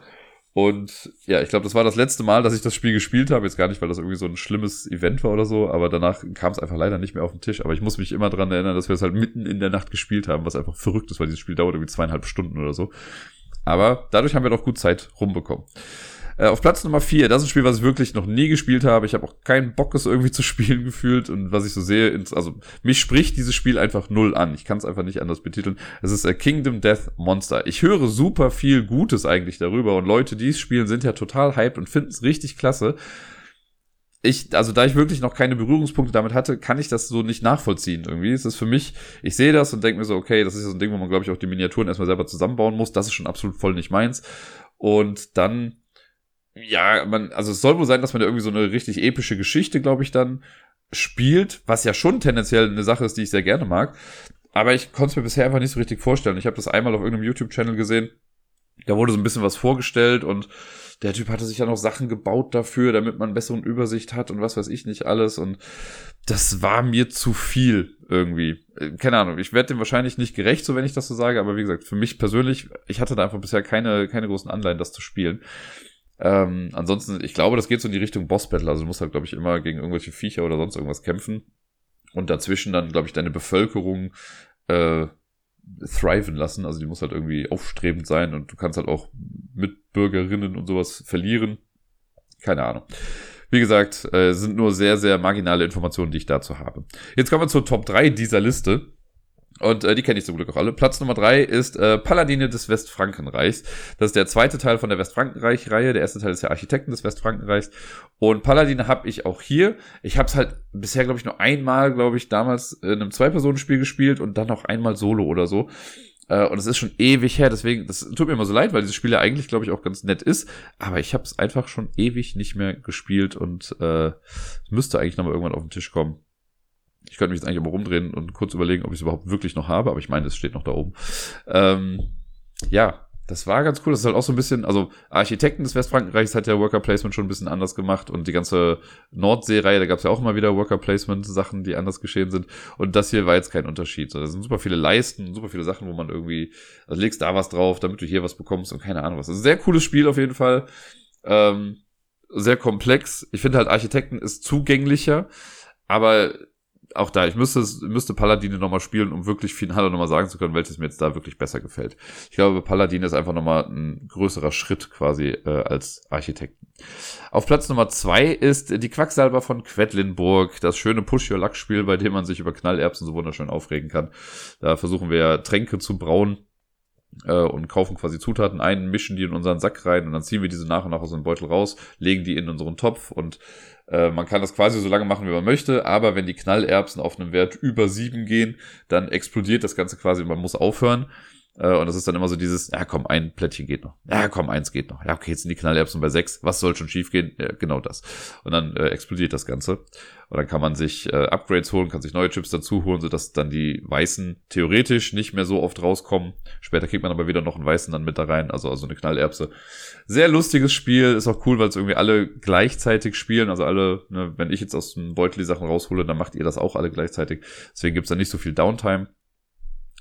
Und ja, ich glaube, das war das letzte Mal, dass ich das Spiel gespielt habe. Jetzt gar nicht, weil das irgendwie so ein schlimmes Event war oder so, aber danach kam es einfach leider nicht mehr auf den Tisch. Aber ich muss mich immer dran erinnern, dass wir es halt mitten in der Nacht gespielt haben, was einfach verrückt ist, weil dieses Spiel dauert irgendwie zweieinhalb Stunden oder so. Aber dadurch haben wir doch gut Zeit rumbekommen. Äh, auf Platz Nummer vier, das ist ein Spiel, was ich wirklich noch nie gespielt habe. Ich habe auch keinen Bock, es irgendwie zu spielen gefühlt. Und was ich so sehe, ins, also mich spricht dieses Spiel einfach null an. Ich kann es einfach nicht anders betiteln. Es ist a Kingdom Death Monster. Ich höre super viel Gutes eigentlich darüber. Und Leute, die es spielen, sind ja total hyped und finden es richtig klasse ich, also da ich wirklich noch keine Berührungspunkte damit hatte, kann ich das so nicht nachvollziehen irgendwie. Es ist für mich, ich sehe das und denke mir so, okay, das ist so ein Ding, wo man, glaube ich, auch die Miniaturen erstmal selber zusammenbauen muss. Das ist schon absolut voll nicht meins. Und dann ja, man, also es soll wohl sein, dass man da irgendwie so eine richtig epische Geschichte, glaube ich, dann spielt, was ja schon tendenziell eine Sache ist, die ich sehr gerne mag. Aber ich konnte es mir bisher einfach nicht so richtig vorstellen. Ich habe das einmal auf irgendeinem YouTube-Channel gesehen. Da wurde so ein bisschen was vorgestellt und der Typ hatte sich ja noch Sachen gebaut dafür, damit man bessere Übersicht hat und was weiß ich nicht alles. Und das war mir zu viel irgendwie. Äh, keine Ahnung, ich werde dem wahrscheinlich nicht gerecht, so wenn ich das so sage, aber wie gesagt, für mich persönlich, ich hatte da einfach bisher keine, keine großen Anleihen, das zu spielen. Ähm, ansonsten, ich glaube, das geht so in die Richtung Boss-Battle. Also du musst halt, glaube ich, immer gegen irgendwelche Viecher oder sonst irgendwas kämpfen. Und dazwischen dann, glaube ich, deine Bevölkerung äh, thriven lassen. Also die muss halt irgendwie aufstrebend sein und du kannst halt auch Mitbürgerinnen und sowas verlieren. Keine Ahnung. Wie gesagt, äh, sind nur sehr, sehr marginale Informationen, die ich dazu habe. Jetzt kommen wir zur Top 3 dieser Liste. Und äh, die kenne ich zum Glück auch alle. Platz Nummer drei ist äh, Paladine des Westfrankenreichs. Das ist der zweite Teil von der Westfrankenreich-Reihe. Der erste Teil ist der Architekten des Westfrankenreichs. Und Paladine habe ich auch hier. Ich habe es halt bisher, glaube ich, nur einmal, glaube ich, damals in einem Zwei-Personen-Spiel gespielt und dann auch einmal solo oder so. Äh, und es ist schon ewig her, deswegen, das tut mir immer so leid, weil dieses Spiel ja eigentlich, glaube ich, auch ganz nett ist. Aber ich habe es einfach schon ewig nicht mehr gespielt und äh, müsste eigentlich nochmal irgendwann auf den Tisch kommen. Ich könnte mich jetzt eigentlich aber rumdrehen und kurz überlegen, ob ich es überhaupt wirklich noch habe, aber ich meine, es steht noch da oben. Ähm, ja, das war ganz cool. Das ist halt auch so ein bisschen, also Architekten des Westfrankenreichs hat ja Worker Placement schon ein bisschen anders gemacht und die ganze Nordsee-Reihe, da gab es ja auch immer wieder Worker Placement-Sachen, die anders geschehen sind. Und das hier war jetzt kein Unterschied. So, da sind super viele Leisten, super viele Sachen, wo man irgendwie, also legst da was drauf, damit du hier was bekommst und keine Ahnung was. Also sehr cooles Spiel auf jeden Fall. Ähm, sehr komplex. Ich finde halt Architekten ist zugänglicher, aber auch da, ich müsste, müsste Paladine nochmal spielen, um wirklich final nochmal sagen zu können, welches mir jetzt da wirklich besser gefällt. Ich glaube, Paladine ist einfach nochmal ein größerer Schritt quasi äh, als Architekten. Auf Platz Nummer zwei ist die Quacksalber von Quedlinburg, das schöne Push-Your-Luck-Spiel, bei dem man sich über Knallerbsen so wunderschön aufregen kann. Da versuchen wir Tränke zu brauen äh, und kaufen quasi Zutaten ein, mischen die in unseren Sack rein und dann ziehen wir diese nach und nach aus dem Beutel raus, legen die in unseren Topf und äh, man kann das quasi so lange machen, wie man möchte, aber wenn die Knallerbsen auf einem Wert über sieben gehen, dann explodiert das Ganze quasi und man muss aufhören. Äh, und das ist dann immer so dieses, ja komm, ein Plättchen geht noch. Ja komm, eins geht noch. Ja okay, jetzt sind die Knallerbsen bei sechs. Was soll schon schief gehen? Ja, genau das. Und dann äh, explodiert das Ganze. Und dann kann man sich äh, Upgrades holen, kann sich neue Chips dazu holen, sodass dann die weißen theoretisch nicht mehr so oft rauskommen. Später kriegt man aber wieder noch einen weißen dann mit da rein, also, also eine Knallerbse. Sehr lustiges Spiel, ist auch cool, weil es irgendwie alle gleichzeitig spielen. Also alle, ne, wenn ich jetzt aus dem Beutel die Sachen raushole, dann macht ihr das auch alle gleichzeitig. Deswegen gibt's da nicht so viel Downtime.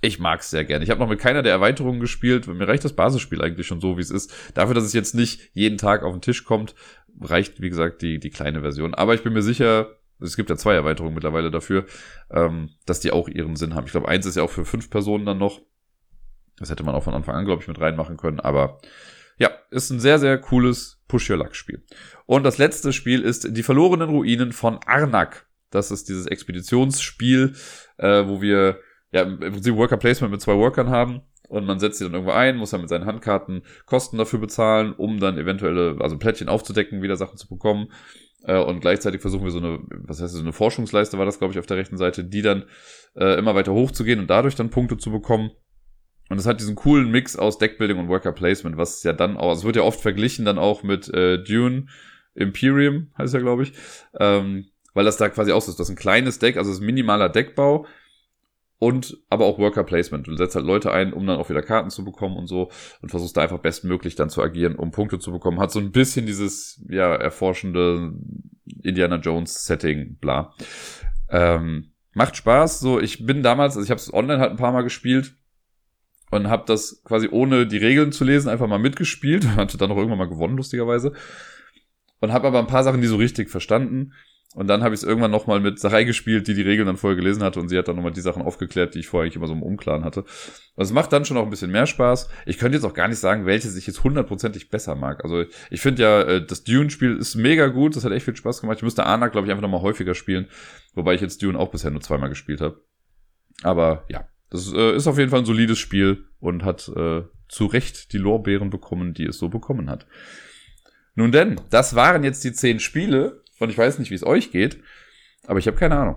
Ich mag's sehr gerne. Ich habe noch mit keiner der Erweiterungen gespielt. Mir reicht das Basisspiel eigentlich schon so, wie es ist. Dafür, dass es jetzt nicht jeden Tag auf den Tisch kommt, reicht, wie gesagt, die, die kleine Version. Aber ich bin mir sicher, es gibt ja zwei Erweiterungen mittlerweile dafür, ähm, dass die auch ihren Sinn haben. Ich glaube, eins ist ja auch für fünf Personen dann noch. Das hätte man auch von Anfang an, glaube ich, mit reinmachen können. Aber ja, ist ein sehr, sehr cooles Push-Your-Luck-Spiel. Und das letzte Spiel ist Die verlorenen Ruinen von Arnak. Das ist dieses Expeditionsspiel, äh, wo wir ja, im Prinzip Worker Placement mit zwei Workern haben und man setzt sie dann irgendwo ein, muss dann mit seinen Handkarten Kosten dafür bezahlen, um dann eventuelle, also Plättchen aufzudecken, wieder Sachen zu bekommen. Äh, und gleichzeitig versuchen wir so eine, was heißt so eine Forschungsleiste war das, glaube ich, auf der rechten Seite, die dann äh, immer weiter hochzugehen und dadurch dann Punkte zu bekommen. Und es hat diesen coolen Mix aus Deckbuilding und Worker Placement, was ja dann auch, also es wird ja oft verglichen dann auch mit äh, Dune Imperium, heißt ja, glaube ich. Ähm, weil das da quasi auch so ist. Das ist ein kleines Deck, also es ist minimaler Deckbau, und aber auch Worker Placement. Du setzt halt Leute ein, um dann auch wieder Karten zu bekommen und so und versuchst da einfach bestmöglich dann zu agieren, um Punkte zu bekommen. Hat so ein bisschen dieses ja erforschende Indiana Jones Setting, bla. Ähm, macht Spaß. So, ich bin damals, also ich habe es online halt ein paar Mal gespielt und habe das quasi ohne die Regeln zu lesen einfach mal mitgespielt. Hatte dann auch irgendwann mal gewonnen, lustigerweise. Und habe aber ein paar Sachen, die so richtig verstanden. Und dann habe ich es irgendwann nochmal mit Sarai gespielt, die die Regeln dann vorher gelesen hatte und sie hat dann nochmal die Sachen aufgeklärt, die ich vorher eigentlich immer so im Umklaren hatte. Also es macht dann schon auch ein bisschen mehr Spaß. Ich könnte jetzt auch gar nicht sagen, welches ich jetzt hundertprozentig besser mag. Also ich finde ja, äh, das Dune-Spiel ist mega gut, das hat echt viel Spaß gemacht. Ich müsste Anak, glaube ich, einfach nochmal häufiger spielen, wobei ich jetzt Dune auch bisher nur zweimal gespielt habe. Aber ja, das äh, ist auf jeden Fall ein solides Spiel und hat äh, zu Recht die Lorbeeren bekommen, die es so bekommen hat. Nun denn, das waren jetzt die zehn Spiele und ich weiß nicht, wie es euch geht, aber ich habe keine Ahnung.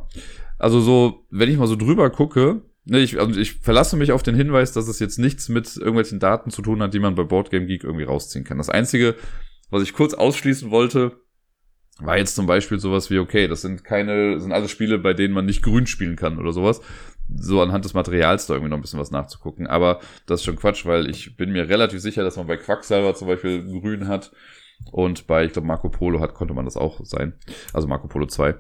Also so, wenn ich mal so drüber gucke, ne, ich, also ich verlasse mich auf den Hinweis, dass es jetzt nichts mit irgendwelchen Daten zu tun hat, die man bei Boardgame Geek irgendwie rausziehen kann. Das Einzige, was ich kurz ausschließen wollte, war jetzt zum Beispiel sowas wie, okay, das sind keine, sind alles Spiele, bei denen man nicht grün spielen kann oder sowas. So anhand des Materials da irgendwie noch ein bisschen was nachzugucken. Aber das ist schon Quatsch, weil ich bin mir relativ sicher, dass man bei Quacksalver zum Beispiel grün hat und bei, ich glaube, Marco Polo hat, konnte man das auch sein. Also Marco Polo 2.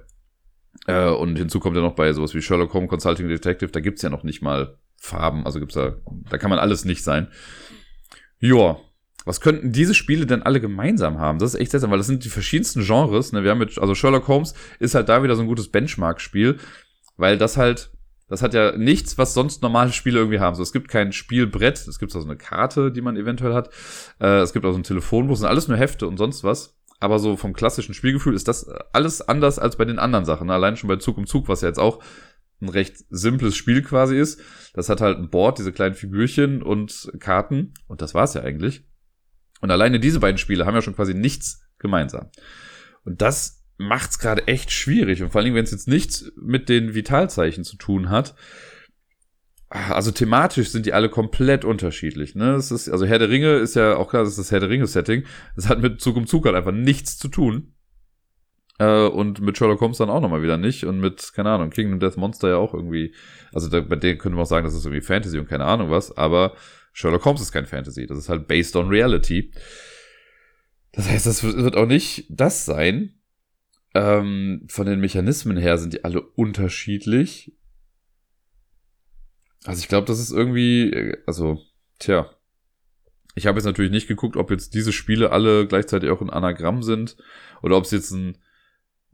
Äh, und hinzu kommt ja noch bei sowas wie Sherlock Holmes Consulting Detective, da gibt's ja noch nicht mal Farben. Also gibt's da, da kann man alles nicht sein. Joa. Was könnten diese Spiele denn alle gemeinsam haben? Das ist echt seltsam, weil das sind die verschiedensten Genres. Ne? Wir haben mit, also Sherlock Holmes ist halt da wieder so ein gutes Benchmark-Spiel, weil das halt das hat ja nichts, was sonst normale Spiele irgendwie haben. So, es gibt kein Spielbrett, es gibt so eine Karte, die man eventuell hat. Äh, es gibt auch so ein Telefonbuch, es sind alles nur Hefte und sonst was. Aber so vom klassischen Spielgefühl ist das alles anders als bei den anderen Sachen. Allein schon bei Zug um Zug, was ja jetzt auch ein recht simples Spiel quasi ist. Das hat halt ein Board, diese kleinen Figürchen und Karten. Und das war's ja eigentlich. Und alleine diese beiden Spiele haben ja schon quasi nichts gemeinsam. Und das macht's gerade echt schwierig. Und vor allem, wenn es jetzt nichts mit den Vitalzeichen zu tun hat. Also thematisch sind die alle komplett unterschiedlich. Ne? Es ist, also Herr der Ringe ist ja auch klar, das ist das Herr der Ringe-Setting. Das hat mit Zug um Zug halt einfach nichts zu tun. Äh, und mit Sherlock Holmes dann auch nochmal wieder nicht. Und mit, keine Ahnung, Kingdom Death Monster ja auch irgendwie. Also da, bei denen könnte man auch sagen, das ist irgendwie Fantasy und keine Ahnung was. Aber Sherlock Holmes ist kein Fantasy. Das ist halt based on reality. Das heißt, das wird auch nicht das sein. Ähm, von den Mechanismen her sind die alle unterschiedlich. Also ich glaube, das ist irgendwie, äh, also, tja. Ich habe jetzt natürlich nicht geguckt, ob jetzt diese Spiele alle gleichzeitig auch ein Anagramm sind oder ob es jetzt einen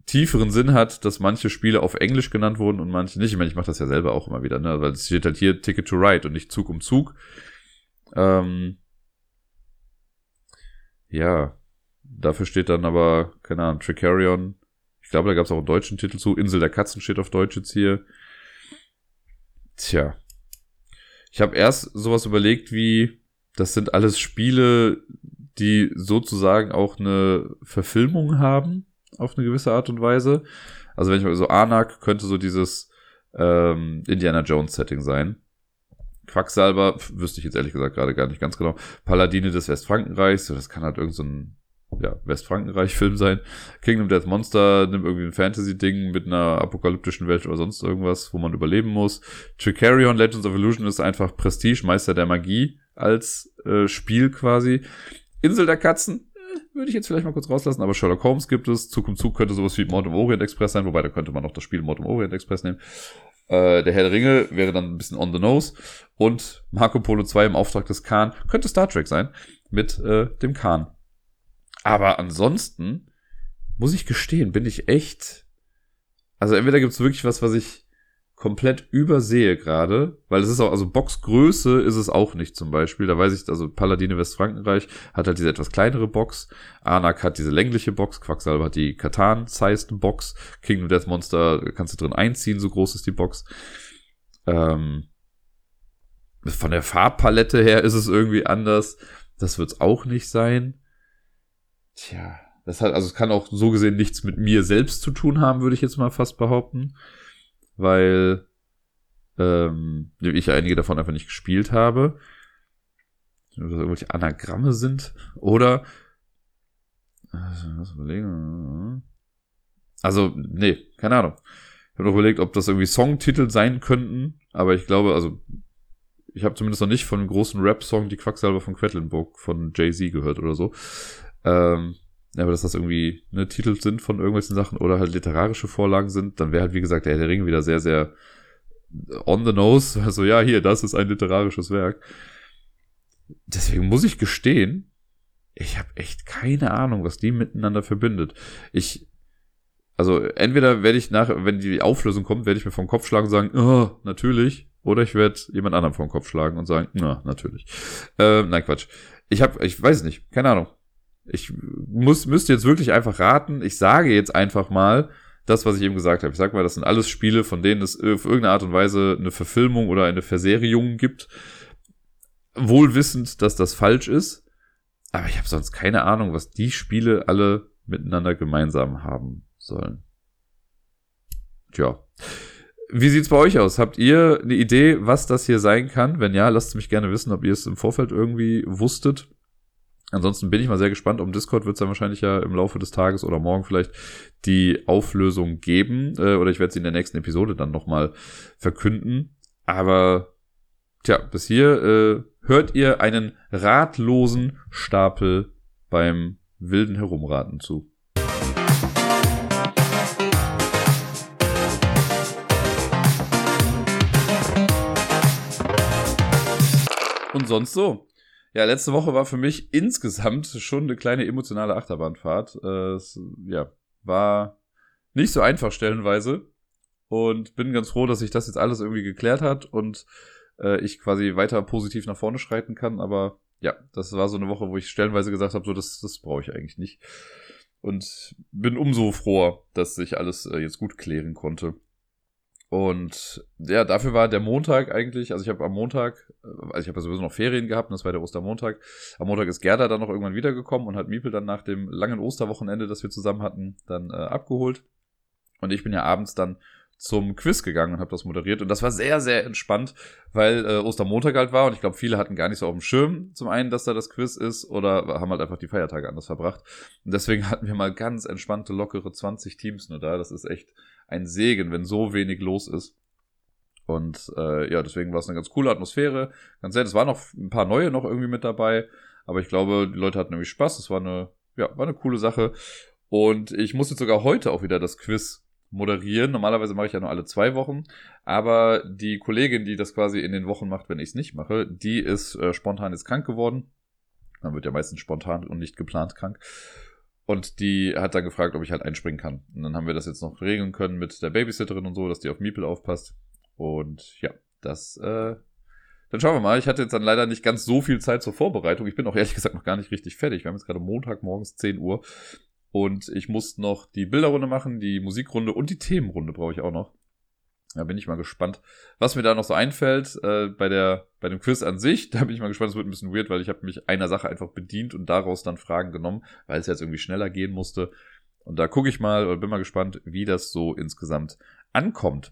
tieferen Sinn hat, dass manche Spiele auf Englisch genannt wurden und manche nicht. Ich meine, ich mache das ja selber auch immer wieder, ne? weil es steht halt hier Ticket to Ride und nicht Zug um Zug. Ähm, ja, dafür steht dann aber, keine Ahnung, Tricarion ich glaube, da gab es auch einen deutschen Titel zu. Insel der Katzen steht auf Deutsch jetzt hier. Tja. Ich habe erst sowas überlegt wie, das sind alles Spiele, die sozusagen auch eine Verfilmung haben, auf eine gewisse Art und Weise. Also wenn ich mal so Anak könnte so dieses ähm, Indiana Jones Setting sein. Quacksalber, wüsste ich jetzt ehrlich gesagt gerade gar nicht ganz genau. Paladine des Westfrankenreichs, das kann halt irgend so ja, Westfrankenreich-Film sein. Kingdom Death Monster nimmt irgendwie ein Fantasy-Ding mit einer apokalyptischen Welt oder sonst irgendwas, wo man überleben muss. Tricarion Legends of Illusion ist einfach Prestige, Meister der Magie als äh, Spiel quasi. Insel der Katzen, äh, würde ich jetzt vielleicht mal kurz rauslassen, aber Sherlock Holmes gibt es. Zug um Zug könnte sowas wie Mord im Orient Express sein, wobei da könnte man noch das Spiel Mord im Orient Express nehmen. Äh, der Herr der Ringe wäre dann ein bisschen on the nose. Und Marco Polo 2 im Auftrag des Khan könnte Star Trek sein mit äh, dem Khan. Aber ansonsten muss ich gestehen, bin ich echt. Also entweder gibt es wirklich was, was ich komplett übersehe gerade, weil es ist auch, also Boxgröße ist es auch nicht zum Beispiel. Da weiß ich, also Paladine Westfrankenreich hat halt diese etwas kleinere Box, Anak hat diese längliche Box, Quacksalber hat die Katan-sized Box, Kingdom Death Monster kannst du drin einziehen, so groß ist die Box. Ähm, von der Farbpalette her ist es irgendwie anders. Das wird es auch nicht sein. Tja, das hat, also es kann auch so gesehen nichts mit mir selbst zu tun haben, würde ich jetzt mal fast behaupten. Weil ähm, ich einige davon einfach nicht gespielt habe. Ob das irgendwelche Anagramme sind. Oder also, was überlegen. Also, nee, keine Ahnung. Ich habe noch überlegt, ob das irgendwie Songtitel sein könnten, aber ich glaube, also ich habe zumindest noch nicht von einem großen Rap-Song die Quacksalber von Quedlinburg von Jay-Z gehört oder so. Ähm, aber dass das irgendwie ne, Titel sind von irgendwelchen Sachen oder halt literarische Vorlagen sind, dann wäre halt, wie gesagt, der Herr der Ringe wieder sehr, sehr on the nose. Also ja, hier, das ist ein literarisches Werk. Deswegen muss ich gestehen, ich habe echt keine Ahnung, was die miteinander verbindet. Ich, also entweder werde ich nach, wenn die Auflösung kommt, werde ich mir vom Kopf schlagen und sagen, oh, natürlich. Oder ich werde jemand anderem vom Kopf schlagen und sagen, na, natürlich. Äh, nein, Quatsch. Ich habe, ich weiß nicht, keine Ahnung. Ich muss, müsste jetzt wirklich einfach raten. Ich sage jetzt einfach mal das, was ich eben gesagt habe. Ich sag mal, das sind alles Spiele, von denen es auf irgendeine Art und Weise eine Verfilmung oder eine Verseriung gibt. Wohl wissend, dass das falsch ist. Aber ich habe sonst keine Ahnung, was die Spiele alle miteinander gemeinsam haben sollen. Tja. Wie sieht's bei euch aus? Habt ihr eine Idee, was das hier sein kann? Wenn ja, lasst mich gerne wissen, ob ihr es im Vorfeld irgendwie wusstet. Ansonsten bin ich mal sehr gespannt. Um Discord wird es dann wahrscheinlich ja im Laufe des Tages oder morgen vielleicht die Auflösung geben. Äh, oder ich werde sie in der nächsten Episode dann nochmal verkünden. Aber tja, bis hier äh, hört ihr einen ratlosen Stapel beim wilden Herumraten zu. Und sonst so. Ja, letzte Woche war für mich insgesamt schon eine kleine emotionale Achterbahnfahrt. Äh, es, ja, war nicht so einfach stellenweise. Und bin ganz froh, dass sich das jetzt alles irgendwie geklärt hat und äh, ich quasi weiter positiv nach vorne schreiten kann. Aber ja, das war so eine Woche, wo ich stellenweise gesagt habe, so das, das brauche ich eigentlich nicht. Und bin umso froher, dass sich alles äh, jetzt gut klären konnte. Und ja, dafür war der Montag eigentlich, also ich habe am Montag, also ich habe ja sowieso noch Ferien gehabt, und das war der Ostermontag. Am Montag ist Gerda dann noch irgendwann wiedergekommen und hat Miepel dann nach dem langen Osterwochenende, das wir zusammen hatten, dann äh, abgeholt. Und ich bin ja abends dann zum Quiz gegangen und habe das moderiert. Und das war sehr, sehr entspannt, weil äh, Ostermontag halt war und ich glaube, viele hatten gar nicht so auf dem Schirm, zum einen, dass da das Quiz ist oder haben halt einfach die Feiertage anders verbracht. Und deswegen hatten wir mal ganz entspannte, lockere 20 Teams nur da. Das ist echt ein Segen, wenn so wenig los ist. Und äh, ja, deswegen war es eine ganz coole Atmosphäre. Ganz nett. Es waren noch ein paar neue noch irgendwie mit dabei. Aber ich glaube, die Leute hatten irgendwie Spaß. Es war eine, ja, war eine coole Sache. Und ich muss jetzt sogar heute auch wieder das Quiz moderieren. Normalerweise mache ich ja nur alle zwei Wochen. Aber die Kollegin, die das quasi in den Wochen macht, wenn ich es nicht mache, die ist äh, spontan jetzt krank geworden. Man wird ja meistens spontan und nicht geplant krank. Und die hat dann gefragt, ob ich halt einspringen kann. Und dann haben wir das jetzt noch regeln können mit der Babysitterin und so, dass die auf Miepel aufpasst. Und ja, das, äh, dann schauen wir mal. Ich hatte jetzt dann leider nicht ganz so viel Zeit zur Vorbereitung. Ich bin auch ehrlich gesagt noch gar nicht richtig fertig. Wir haben jetzt gerade Montag morgens 10 Uhr. Und ich muss noch die Bilderrunde machen, die Musikrunde und die Themenrunde brauche ich auch noch. Da bin ich mal gespannt, was mir da noch so einfällt äh, bei der bei dem Quiz an sich. Da bin ich mal gespannt. Es wird ein bisschen weird, weil ich habe mich einer Sache einfach bedient und daraus dann Fragen genommen, weil es jetzt irgendwie schneller gehen musste. Und da gucke ich mal oder bin mal gespannt, wie das so insgesamt ankommt.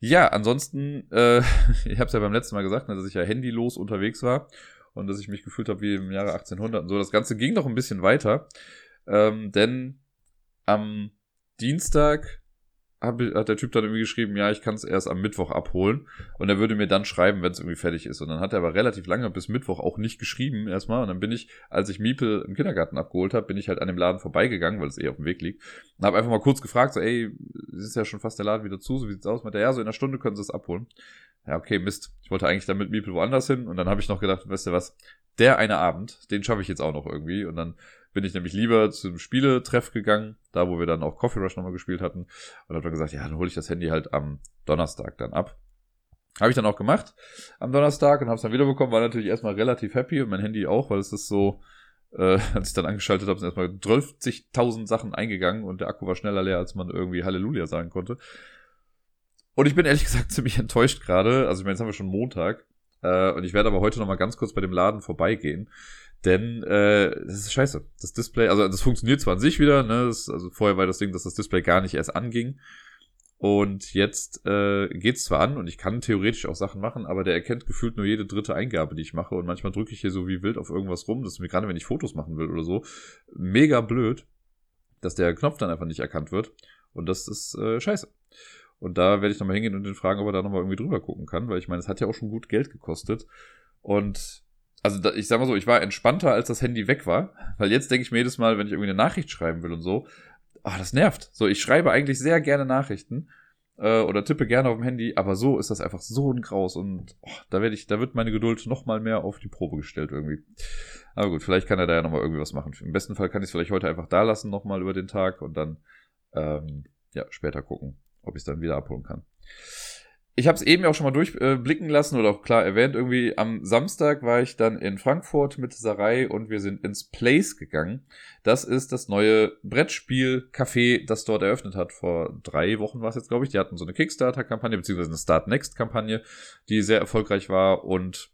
Ja, ansonsten, äh, ich habe es ja beim letzten Mal gesagt, ne, dass ich ja handylos unterwegs war und dass ich mich gefühlt habe wie im Jahre 1800 und so. Das Ganze ging noch ein bisschen weiter, ähm, denn am Dienstag hat der Typ dann irgendwie geschrieben, ja, ich kann es erst am Mittwoch abholen und er würde mir dann schreiben, wenn es irgendwie fertig ist. Und dann hat er aber relativ lange bis Mittwoch auch nicht geschrieben erstmal. Und dann bin ich, als ich Miepel im Kindergarten abgeholt habe, bin ich halt an dem Laden vorbeigegangen, weil es eh auf dem Weg liegt. Und habe einfach mal kurz gefragt, so, ey, ist ja schon fast der Laden wieder zu, so wie sieht's aus? Meint er, ja, so in einer Stunde können sie es abholen. Ja, okay, Mist. Ich wollte eigentlich dann mit Miepel woanders hin und dann habe ich noch gedacht, weißt du was, der eine Abend, den schaffe ich jetzt auch noch irgendwie. Und dann bin ich nämlich lieber zum Spieletreff gegangen, da wo wir dann auch Coffee Rush nochmal gespielt hatten. Und habe dann gesagt, ja, dann hole ich das Handy halt am Donnerstag dann ab. Habe ich dann auch gemacht am Donnerstag und habe es dann wiederbekommen. War natürlich erstmal relativ happy und mein Handy auch, weil es ist so, äh, als ich dann angeschaltet habe, sind erstmal 12.000 Sachen eingegangen und der Akku war schneller leer, als man irgendwie Halleluja sagen konnte. Und ich bin ehrlich gesagt ziemlich enttäuscht gerade. Also ich meine, jetzt haben wir schon Montag. Äh, und ich werde aber heute nochmal ganz kurz bei dem Laden vorbeigehen. Denn äh, das ist scheiße. Das Display, also das funktioniert zwar an sich wieder, ne? Das, also vorher war das Ding, dass das Display gar nicht erst anging. Und jetzt äh, geht zwar an und ich kann theoretisch auch Sachen machen, aber der erkennt gefühlt nur jede dritte Eingabe, die ich mache. Und manchmal drücke ich hier so wie wild auf irgendwas rum. Das ist mir gerade, wenn ich Fotos machen will oder so, mega blöd, dass der Knopf dann einfach nicht erkannt wird. Und das ist äh, scheiße. Und da werde ich nochmal hingehen und den fragen, ob er da nochmal irgendwie drüber gucken kann, weil ich meine, es hat ja auch schon gut Geld gekostet. Und also da, ich sag mal so, ich war entspannter, als das Handy weg war, weil jetzt denke ich mir jedes Mal, wenn ich irgendwie eine Nachricht schreiben will und so, ah, das nervt. So, ich schreibe eigentlich sehr gerne Nachrichten äh, oder tippe gerne auf dem Handy, aber so ist das einfach so ein Graus und oh, da werde ich, da wird meine Geduld noch mal mehr auf die Probe gestellt irgendwie. Aber gut, vielleicht kann er da ja noch mal irgendwie was machen. Im besten Fall kann ich es vielleicht heute einfach da lassen noch mal über den Tag und dann ähm, ja später gucken, ob ich es dann wieder abholen kann ich habe es eben auch schon mal durchblicken lassen oder auch klar erwähnt, irgendwie am Samstag war ich dann in Frankfurt mit Sarai und wir sind ins Place gegangen. Das ist das neue Brettspiel-Café, das dort eröffnet hat. Vor drei Wochen war es jetzt, glaube ich. Die hatten so eine Kickstarter-Kampagne, beziehungsweise eine Start-Next-Kampagne, die sehr erfolgreich war. Und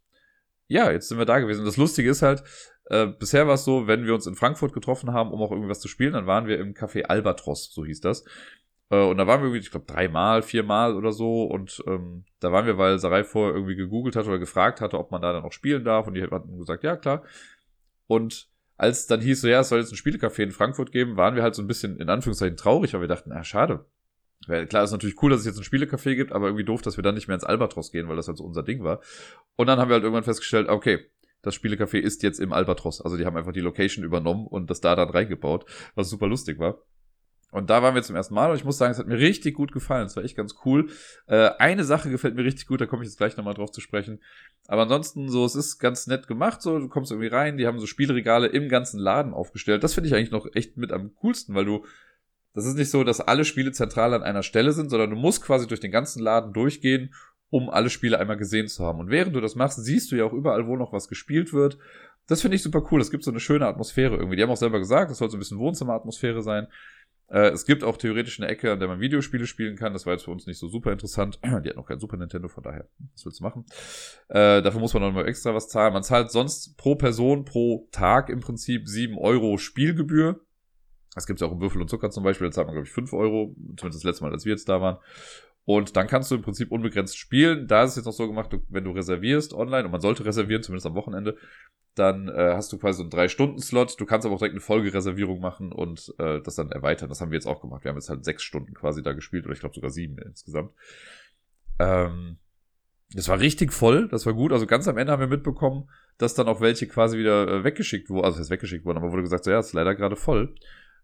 ja, jetzt sind wir da gewesen. Das Lustige ist halt, äh, bisher war es so, wenn wir uns in Frankfurt getroffen haben, um auch irgendwas zu spielen, dann waren wir im Café Albatros, so hieß das. Äh, und da waren wir irgendwie, ich glaube, dreimal, viermal oder so. Und ähm, da waren wir, weil Sarai vorher irgendwie gegoogelt hat oder gefragt hatte, ob man da dann auch spielen darf. Und die hatten gesagt, ja, klar. Und als dann hieß so, ja, es soll jetzt ein Spielecafé in Frankfurt geben, waren wir halt so ein bisschen in Anführungszeichen traurig, weil wir dachten, na, schade. Weil klar, ist natürlich cool, dass es jetzt ein Spielecafé gibt, aber irgendwie doof, dass wir dann nicht mehr ins Albatros gehen, weil das halt so unser Ding war. Und dann haben wir halt irgendwann festgestellt, okay, das Spielecafé ist jetzt im Albatros. Also die haben einfach die Location übernommen und das da dann reingebaut, was super lustig war. Und da waren wir zum ersten Mal und ich muss sagen, es hat mir richtig gut gefallen. Es war echt ganz cool. Äh, eine Sache gefällt mir richtig gut, da komme ich jetzt gleich nochmal drauf zu sprechen. Aber ansonsten so, es ist ganz nett gemacht, so, du kommst irgendwie rein, die haben so Spielregale im ganzen Laden aufgestellt. Das finde ich eigentlich noch echt mit am coolsten, weil du, das ist nicht so, dass alle Spiele zentral an einer Stelle sind, sondern du musst quasi durch den ganzen Laden durchgehen, um alle Spiele einmal gesehen zu haben. Und während du das machst, siehst du ja auch überall, wo noch was gespielt wird. Das finde ich super cool. Es gibt so eine schöne Atmosphäre irgendwie. Die haben auch selber gesagt, es soll so ein bisschen Wohnzimmeratmosphäre sein. Äh, es gibt auch theoretisch eine Ecke, an der man Videospiele spielen kann. Das war jetzt für uns nicht so super interessant. Die hat noch kein Super Nintendo, von daher, was willst du machen? Äh, dafür muss man noch mal extra was zahlen. Man zahlt sonst pro Person pro Tag im Prinzip 7 Euro Spielgebühr. Das gibt es auch im Würfel und Zucker zum Beispiel. Da zahlt man, glaube ich, 5 Euro. Zumindest das letzte Mal, als wir jetzt da waren. Und dann kannst du im Prinzip unbegrenzt spielen. Da ist es jetzt noch so gemacht, wenn du reservierst online, und man sollte reservieren, zumindest am Wochenende, dann äh, hast du quasi so einen Drei-Stunden-Slot. Du kannst aber auch direkt eine Folgereservierung machen und äh, das dann erweitern. Das haben wir jetzt auch gemacht. Wir haben jetzt halt sechs Stunden quasi da gespielt, oder ich glaube sogar sieben insgesamt. Ähm, das war richtig voll, das war gut. Also ganz am Ende haben wir mitbekommen, dass dann auch welche quasi wieder äh, weggeschickt wurden. Also es ist weggeschickt worden, aber wurde gesagt, so ja, ist leider gerade voll.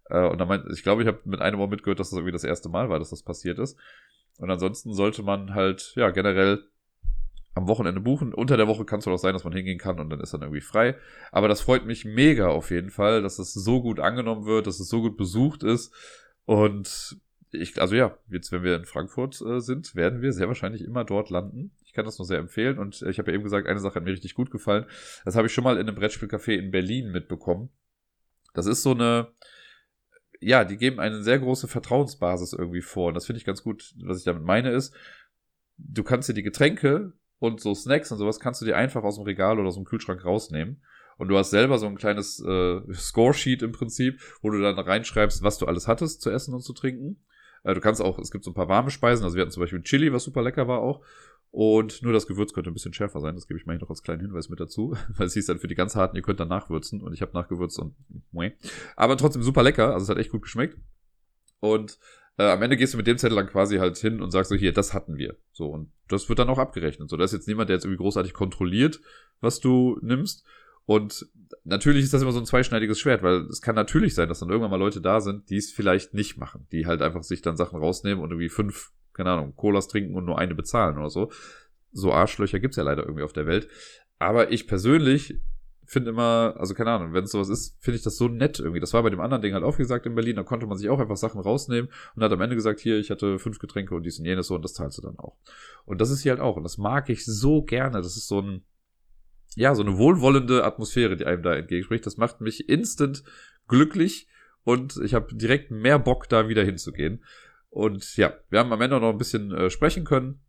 Äh, und dann meint, ich glaube, ich habe mit einem Mal mitgehört, dass das irgendwie das erste Mal war, dass das passiert ist. Und ansonsten sollte man halt, ja, generell am Wochenende buchen. Unter der Woche kann es doch sein, dass man hingehen kann und dann ist dann irgendwie frei. Aber das freut mich mega auf jeden Fall, dass es so gut angenommen wird, dass es so gut besucht ist. Und ich, also ja, jetzt, wenn wir in Frankfurt äh, sind, werden wir sehr wahrscheinlich immer dort landen. Ich kann das nur sehr empfehlen. Und ich habe ja eben gesagt, eine Sache hat mir richtig gut gefallen. Das habe ich schon mal in einem Brettspielcafé in Berlin mitbekommen. Das ist so eine, ja, die geben eine sehr große Vertrauensbasis irgendwie vor. Und das finde ich ganz gut. Was ich damit meine ist, du kannst dir die Getränke und so Snacks und sowas kannst du dir einfach aus dem Regal oder aus dem Kühlschrank rausnehmen. Und du hast selber so ein kleines äh, Scoresheet im Prinzip, wo du dann reinschreibst, was du alles hattest zu essen und zu trinken. Äh, du kannst auch, es gibt so ein paar warme Speisen, also wir hatten zum Beispiel Chili, was super lecker war auch. Und nur das Gewürz könnte ein bisschen schärfer sein. Das gebe ich mal hier noch als kleinen Hinweis mit dazu. Weil es hieß dann für die ganz harten, ihr könnt dann nachwürzen. Und ich habe nachgewürzt und. Aber trotzdem super lecker. Also es hat echt gut geschmeckt. Und äh, am Ende gehst du mit dem Zettel dann quasi halt hin und sagst so, hier, das hatten wir. So, und das wird dann auch abgerechnet. So, da ist jetzt niemand, der jetzt irgendwie großartig kontrolliert, was du nimmst. Und natürlich ist das immer so ein zweischneidiges Schwert, weil es kann natürlich sein, dass dann irgendwann mal Leute da sind, die es vielleicht nicht machen, die halt einfach sich dann Sachen rausnehmen und irgendwie fünf keine Ahnung, Colas trinken und nur eine bezahlen oder so. So Arschlöcher gibt's ja leider irgendwie auf der Welt. Aber ich persönlich finde immer, also keine Ahnung, wenn es sowas ist, finde ich das so nett irgendwie. Das war bei dem anderen Ding halt auch gesagt in Berlin, da konnte man sich auch einfach Sachen rausnehmen und hat am Ende gesagt, hier, ich hatte fünf Getränke und dies und jenes so und das zahlst du dann auch. Und das ist hier halt auch und das mag ich so gerne. Das ist so ein, ja, so eine wohlwollende Atmosphäre, die einem da entgegenspricht. Das macht mich instant glücklich und ich habe direkt mehr Bock, da wieder hinzugehen. Und ja, wir haben am Ende noch ein bisschen äh, sprechen können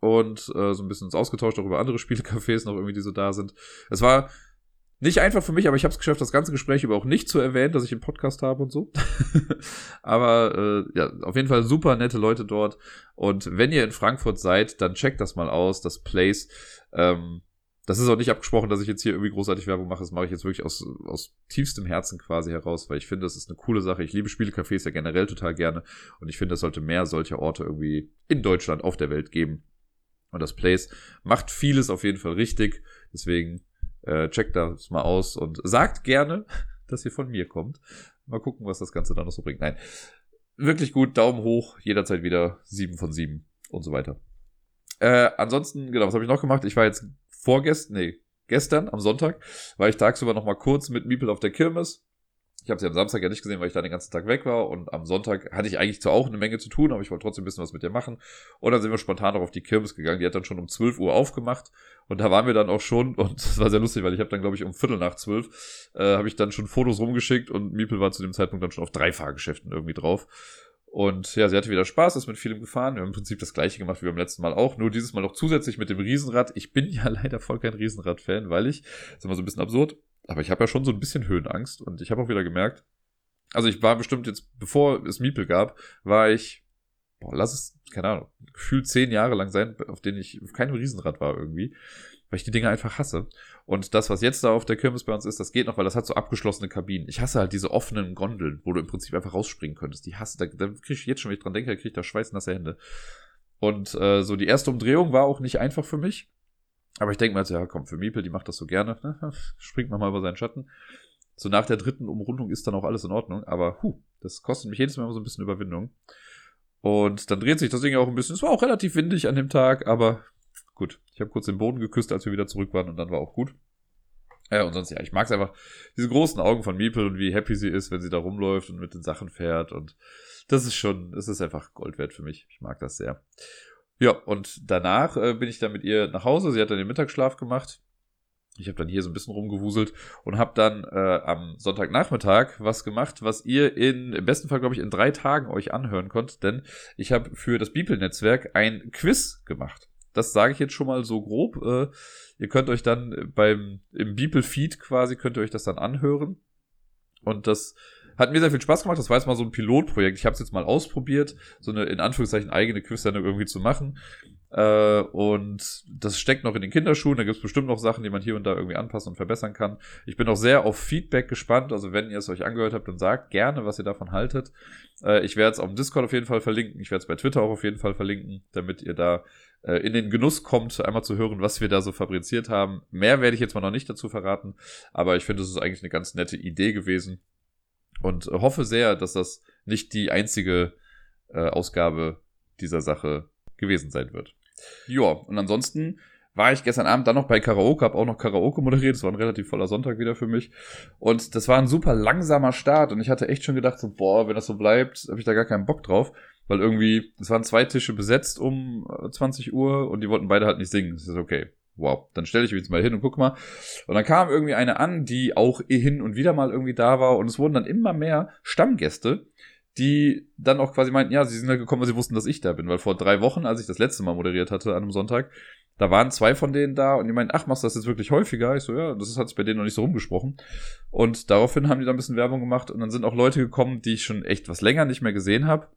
und äh, so ein bisschen uns ausgetauscht, auch über andere Spielecafés noch irgendwie, die so da sind. Es war nicht einfach für mich, aber ich habe es geschafft, das ganze Gespräch über auch nicht zu erwähnen, dass ich einen Podcast habe und so. aber äh, ja, auf jeden Fall super nette Leute dort. Und wenn ihr in Frankfurt seid, dann checkt das mal aus, das Place. Ähm, das ist auch nicht abgesprochen, dass ich jetzt hier irgendwie großartig Werbung mache. Das mache ich jetzt wirklich aus, aus tiefstem Herzen quasi heraus, weil ich finde, das ist eine coole Sache. Ich liebe Spielecafés ja generell total gerne. Und ich finde, es sollte mehr solcher Orte irgendwie in Deutschland, auf der Welt geben. Und das Place macht vieles auf jeden Fall richtig. Deswegen äh, checkt das mal aus und sagt gerne, dass ihr von mir kommt. Mal gucken, was das Ganze dann noch so bringt. Nein, wirklich gut. Daumen hoch. Jederzeit wieder sieben von sieben und so weiter. Äh, ansonsten, genau, was habe ich noch gemacht? Ich war jetzt vorgestern, nee, gestern am Sonntag, war ich tagsüber noch mal kurz mit Miepel auf der Kirmes. Ich habe sie am Samstag ja nicht gesehen, weil ich da den ganzen Tag weg war. Und am Sonntag hatte ich eigentlich zwar auch eine Menge zu tun, aber ich wollte trotzdem ein bisschen was mit ihr machen. Und dann sind wir spontan noch auf die Kirmes gegangen. Die hat dann schon um 12 Uhr aufgemacht. Und da waren wir dann auch schon. Und das war sehr lustig, weil ich habe dann, glaube ich, um Viertel nach zwölf äh, habe ich dann schon Fotos rumgeschickt. Und Miepel war zu dem Zeitpunkt dann schon auf drei Fahrgeschäften irgendwie drauf. Und ja, sie hatte wieder Spaß, ist mit vielem gefahren. Wir haben im Prinzip das gleiche gemacht wie beim letzten Mal auch, nur dieses Mal noch zusätzlich mit dem Riesenrad. Ich bin ja leider voll kein Riesenrad-Fan, weil ich, das ist immer so ein bisschen absurd, aber ich habe ja schon so ein bisschen Höhenangst und ich habe auch wieder gemerkt, also ich war bestimmt jetzt, bevor es Miepel gab, war ich, boah, lass es, keine Ahnung, gefühlt zehn Jahre lang sein, auf denen ich auf keinem Riesenrad war irgendwie weil ich die Dinge einfach hasse. Und das, was jetzt da auf der Kirmes bei uns ist, das geht noch, weil das hat so abgeschlossene Kabinen. Ich hasse halt diese offenen Gondeln, wo du im Prinzip einfach rausspringen könntest. Die hasse, da, da krieg ich jetzt schon, wenn ich dran denke, da krieg ich da schweißnasse Hände. Und äh, so die erste Umdrehung war auch nicht einfach für mich. Aber ich denke mir, also, ja, komm, für Miepel, die macht das so gerne. Springt man mal über seinen Schatten. So nach der dritten Umrundung ist dann auch alles in Ordnung. Aber huh, das kostet mich jedes Mal so ein bisschen Überwindung. Und dann dreht sich das Ding auch ein bisschen. Es war auch relativ windig an dem Tag, aber gut. Ich habe kurz den Boden geküsst, als wir wieder zurück waren und dann war auch gut. Ja, und sonst, ja, ich mag es einfach, diese großen Augen von Miepel und wie happy sie ist, wenn sie da rumläuft und mit den Sachen fährt und das ist schon, das ist einfach Gold wert für mich. Ich mag das sehr. Ja, und danach äh, bin ich dann mit ihr nach Hause. Sie hat dann den Mittagsschlaf gemacht. Ich habe dann hier so ein bisschen rumgewuselt und habe dann äh, am Sonntagnachmittag was gemacht, was ihr in im besten Fall, glaube ich, in drei Tagen euch anhören konnt, denn ich habe für das Bibel-Netzwerk ein Quiz gemacht. Das sage ich jetzt schon mal so grob. Äh, ihr könnt euch dann beim im Beeple-Feed quasi, könnt ihr euch das dann anhören. Und das hat mir sehr viel Spaß gemacht. Das war jetzt mal so ein Pilotprojekt. Ich habe es jetzt mal ausprobiert, so eine in Anführungszeichen eigene Quiz-Sendung irgendwie zu machen. Äh, und das steckt noch in den Kinderschuhen. Da gibt es bestimmt noch Sachen, die man hier und da irgendwie anpassen und verbessern kann. Ich bin auch sehr auf Feedback gespannt. Also wenn ihr es euch angehört habt, dann sagt gerne, was ihr davon haltet. Äh, ich werde es auf dem Discord auf jeden Fall verlinken. Ich werde es bei Twitter auch auf jeden Fall verlinken, damit ihr da äh, in den Genuss kommt, einmal zu hören, was wir da so fabriziert haben. Mehr werde ich jetzt mal noch nicht dazu verraten, aber ich finde, es ist eigentlich eine ganz nette Idee gewesen und hoffe sehr, dass das nicht die einzige äh, Ausgabe dieser Sache gewesen sein wird. Ja, und ansonsten war ich gestern Abend dann noch bei Karaoke, habe auch noch Karaoke moderiert. Das war ein relativ voller Sonntag wieder für mich. Und das war ein super langsamer Start. Und ich hatte echt schon gedacht, so, boah, wenn das so bleibt, habe ich da gar keinen Bock drauf weil irgendwie, es waren zwei Tische besetzt um 20 äh, Uhr und die wollten beide halt nicht singen. Das ist okay. wow, dann stelle ich mich jetzt mal hin und guck mal. Und dann kam irgendwie eine an, die auch hin und wieder mal irgendwie da war und es wurden dann immer mehr Stammgäste, die dann auch quasi meinten, ja, sie sind halt gekommen, weil sie wussten, dass ich da bin, weil vor drei Wochen, als ich das letzte Mal moderiert hatte an einem Sonntag, da waren zwei von denen da und die meinten, ach, machst du das jetzt wirklich häufiger? Ich so, ja, das hat sich bei denen noch nicht so rumgesprochen. Und daraufhin haben die da ein bisschen Werbung gemacht und dann sind auch Leute gekommen, die ich schon echt was länger nicht mehr gesehen habe.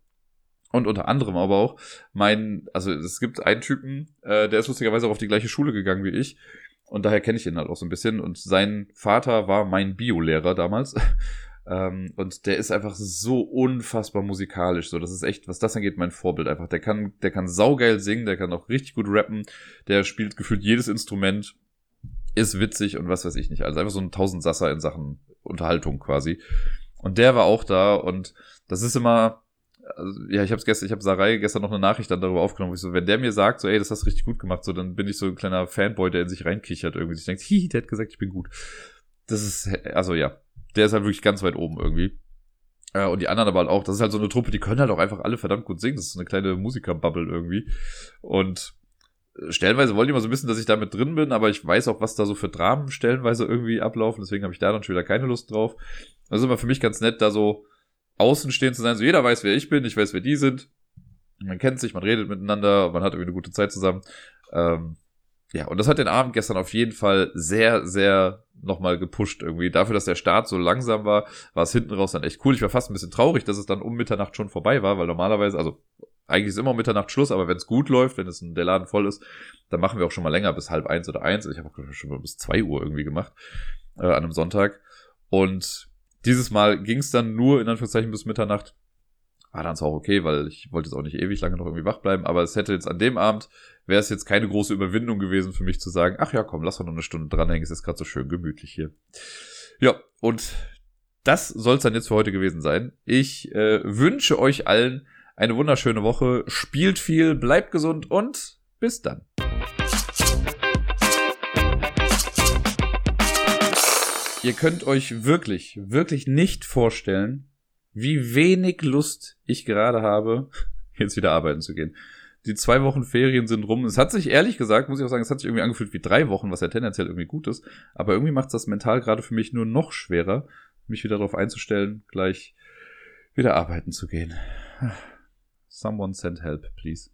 Und unter anderem aber auch mein, also es gibt einen Typen, äh, der ist lustigerweise auch auf die gleiche Schule gegangen wie ich. Und daher kenne ich ihn halt auch so ein bisschen. Und sein Vater war mein Biolehrer damals. Ähm, und der ist einfach so unfassbar musikalisch. So, das ist echt, was das angeht, mein Vorbild einfach. Der kann, der kann saugeil singen, der kann auch richtig gut rappen, der spielt gefühlt jedes Instrument, ist witzig und was weiß ich nicht. Also einfach so ein Tausendsasser in Sachen Unterhaltung quasi. Und der war auch da und das ist immer, also, ja, ich habe gestern, ich habe Sarai gestern noch eine Nachricht dann darüber aufgenommen, wo ich so, wenn der mir sagt, so, ey, das hast du richtig gut gemacht, so, dann bin ich so ein kleiner Fanboy, der in sich reinkichert irgendwie. Ich denke, hihi, der hat gesagt, ich bin gut. Das ist, also ja, der ist halt wirklich ganz weit oben irgendwie. Äh, und die anderen aber halt auch, das ist halt so eine Truppe, die können halt auch einfach alle verdammt gut singen. Das ist eine kleine Musikerbubble irgendwie. Und äh, stellenweise wollen die mal so bisschen, dass ich da mit drin bin, aber ich weiß auch, was da so für Dramen stellenweise irgendwie ablaufen, deswegen habe ich da dann schon wieder keine Lust drauf. Das ist immer für mich ganz nett, da so außen stehen zu sein, so jeder weiß, wer ich bin, ich weiß, wer die sind. Man kennt sich, man redet miteinander, man hat irgendwie eine gute Zeit zusammen. Ähm, ja, und das hat den Abend gestern auf jeden Fall sehr, sehr nochmal gepusht irgendwie. Dafür, dass der Start so langsam war, war es hinten raus dann echt cool. Ich war fast ein bisschen traurig, dass es dann um Mitternacht schon vorbei war, weil normalerweise, also eigentlich ist immer Mitternacht Schluss, aber wenn es gut läuft, wenn es der Laden voll ist, dann machen wir auch schon mal länger bis halb eins oder eins. Ich habe auch schon mal bis zwei Uhr irgendwie gemacht äh, an einem Sonntag. Und dieses Mal ging es dann nur in Anführungszeichen bis Mitternacht war dann auch okay, weil ich wollte jetzt auch nicht ewig lange noch irgendwie wach bleiben, aber es hätte jetzt an dem Abend, wäre es jetzt keine große Überwindung gewesen für mich zu sagen, ach ja, komm, lass doch noch eine Stunde dranhängen, es ist gerade so schön gemütlich hier. Ja, und das soll es dann jetzt für heute gewesen sein. Ich äh, wünsche euch allen eine wunderschöne Woche, spielt viel, bleibt gesund und bis dann. Ihr könnt euch wirklich, wirklich nicht vorstellen, wie wenig Lust ich gerade habe, jetzt wieder arbeiten zu gehen. Die zwei Wochen Ferien sind rum. Es hat sich ehrlich gesagt, muss ich auch sagen, es hat sich irgendwie angefühlt wie drei Wochen, was ja tendenziell irgendwie gut ist. Aber irgendwie macht es das mental gerade für mich nur noch schwerer, mich wieder darauf einzustellen, gleich wieder arbeiten zu gehen. Someone send help, please.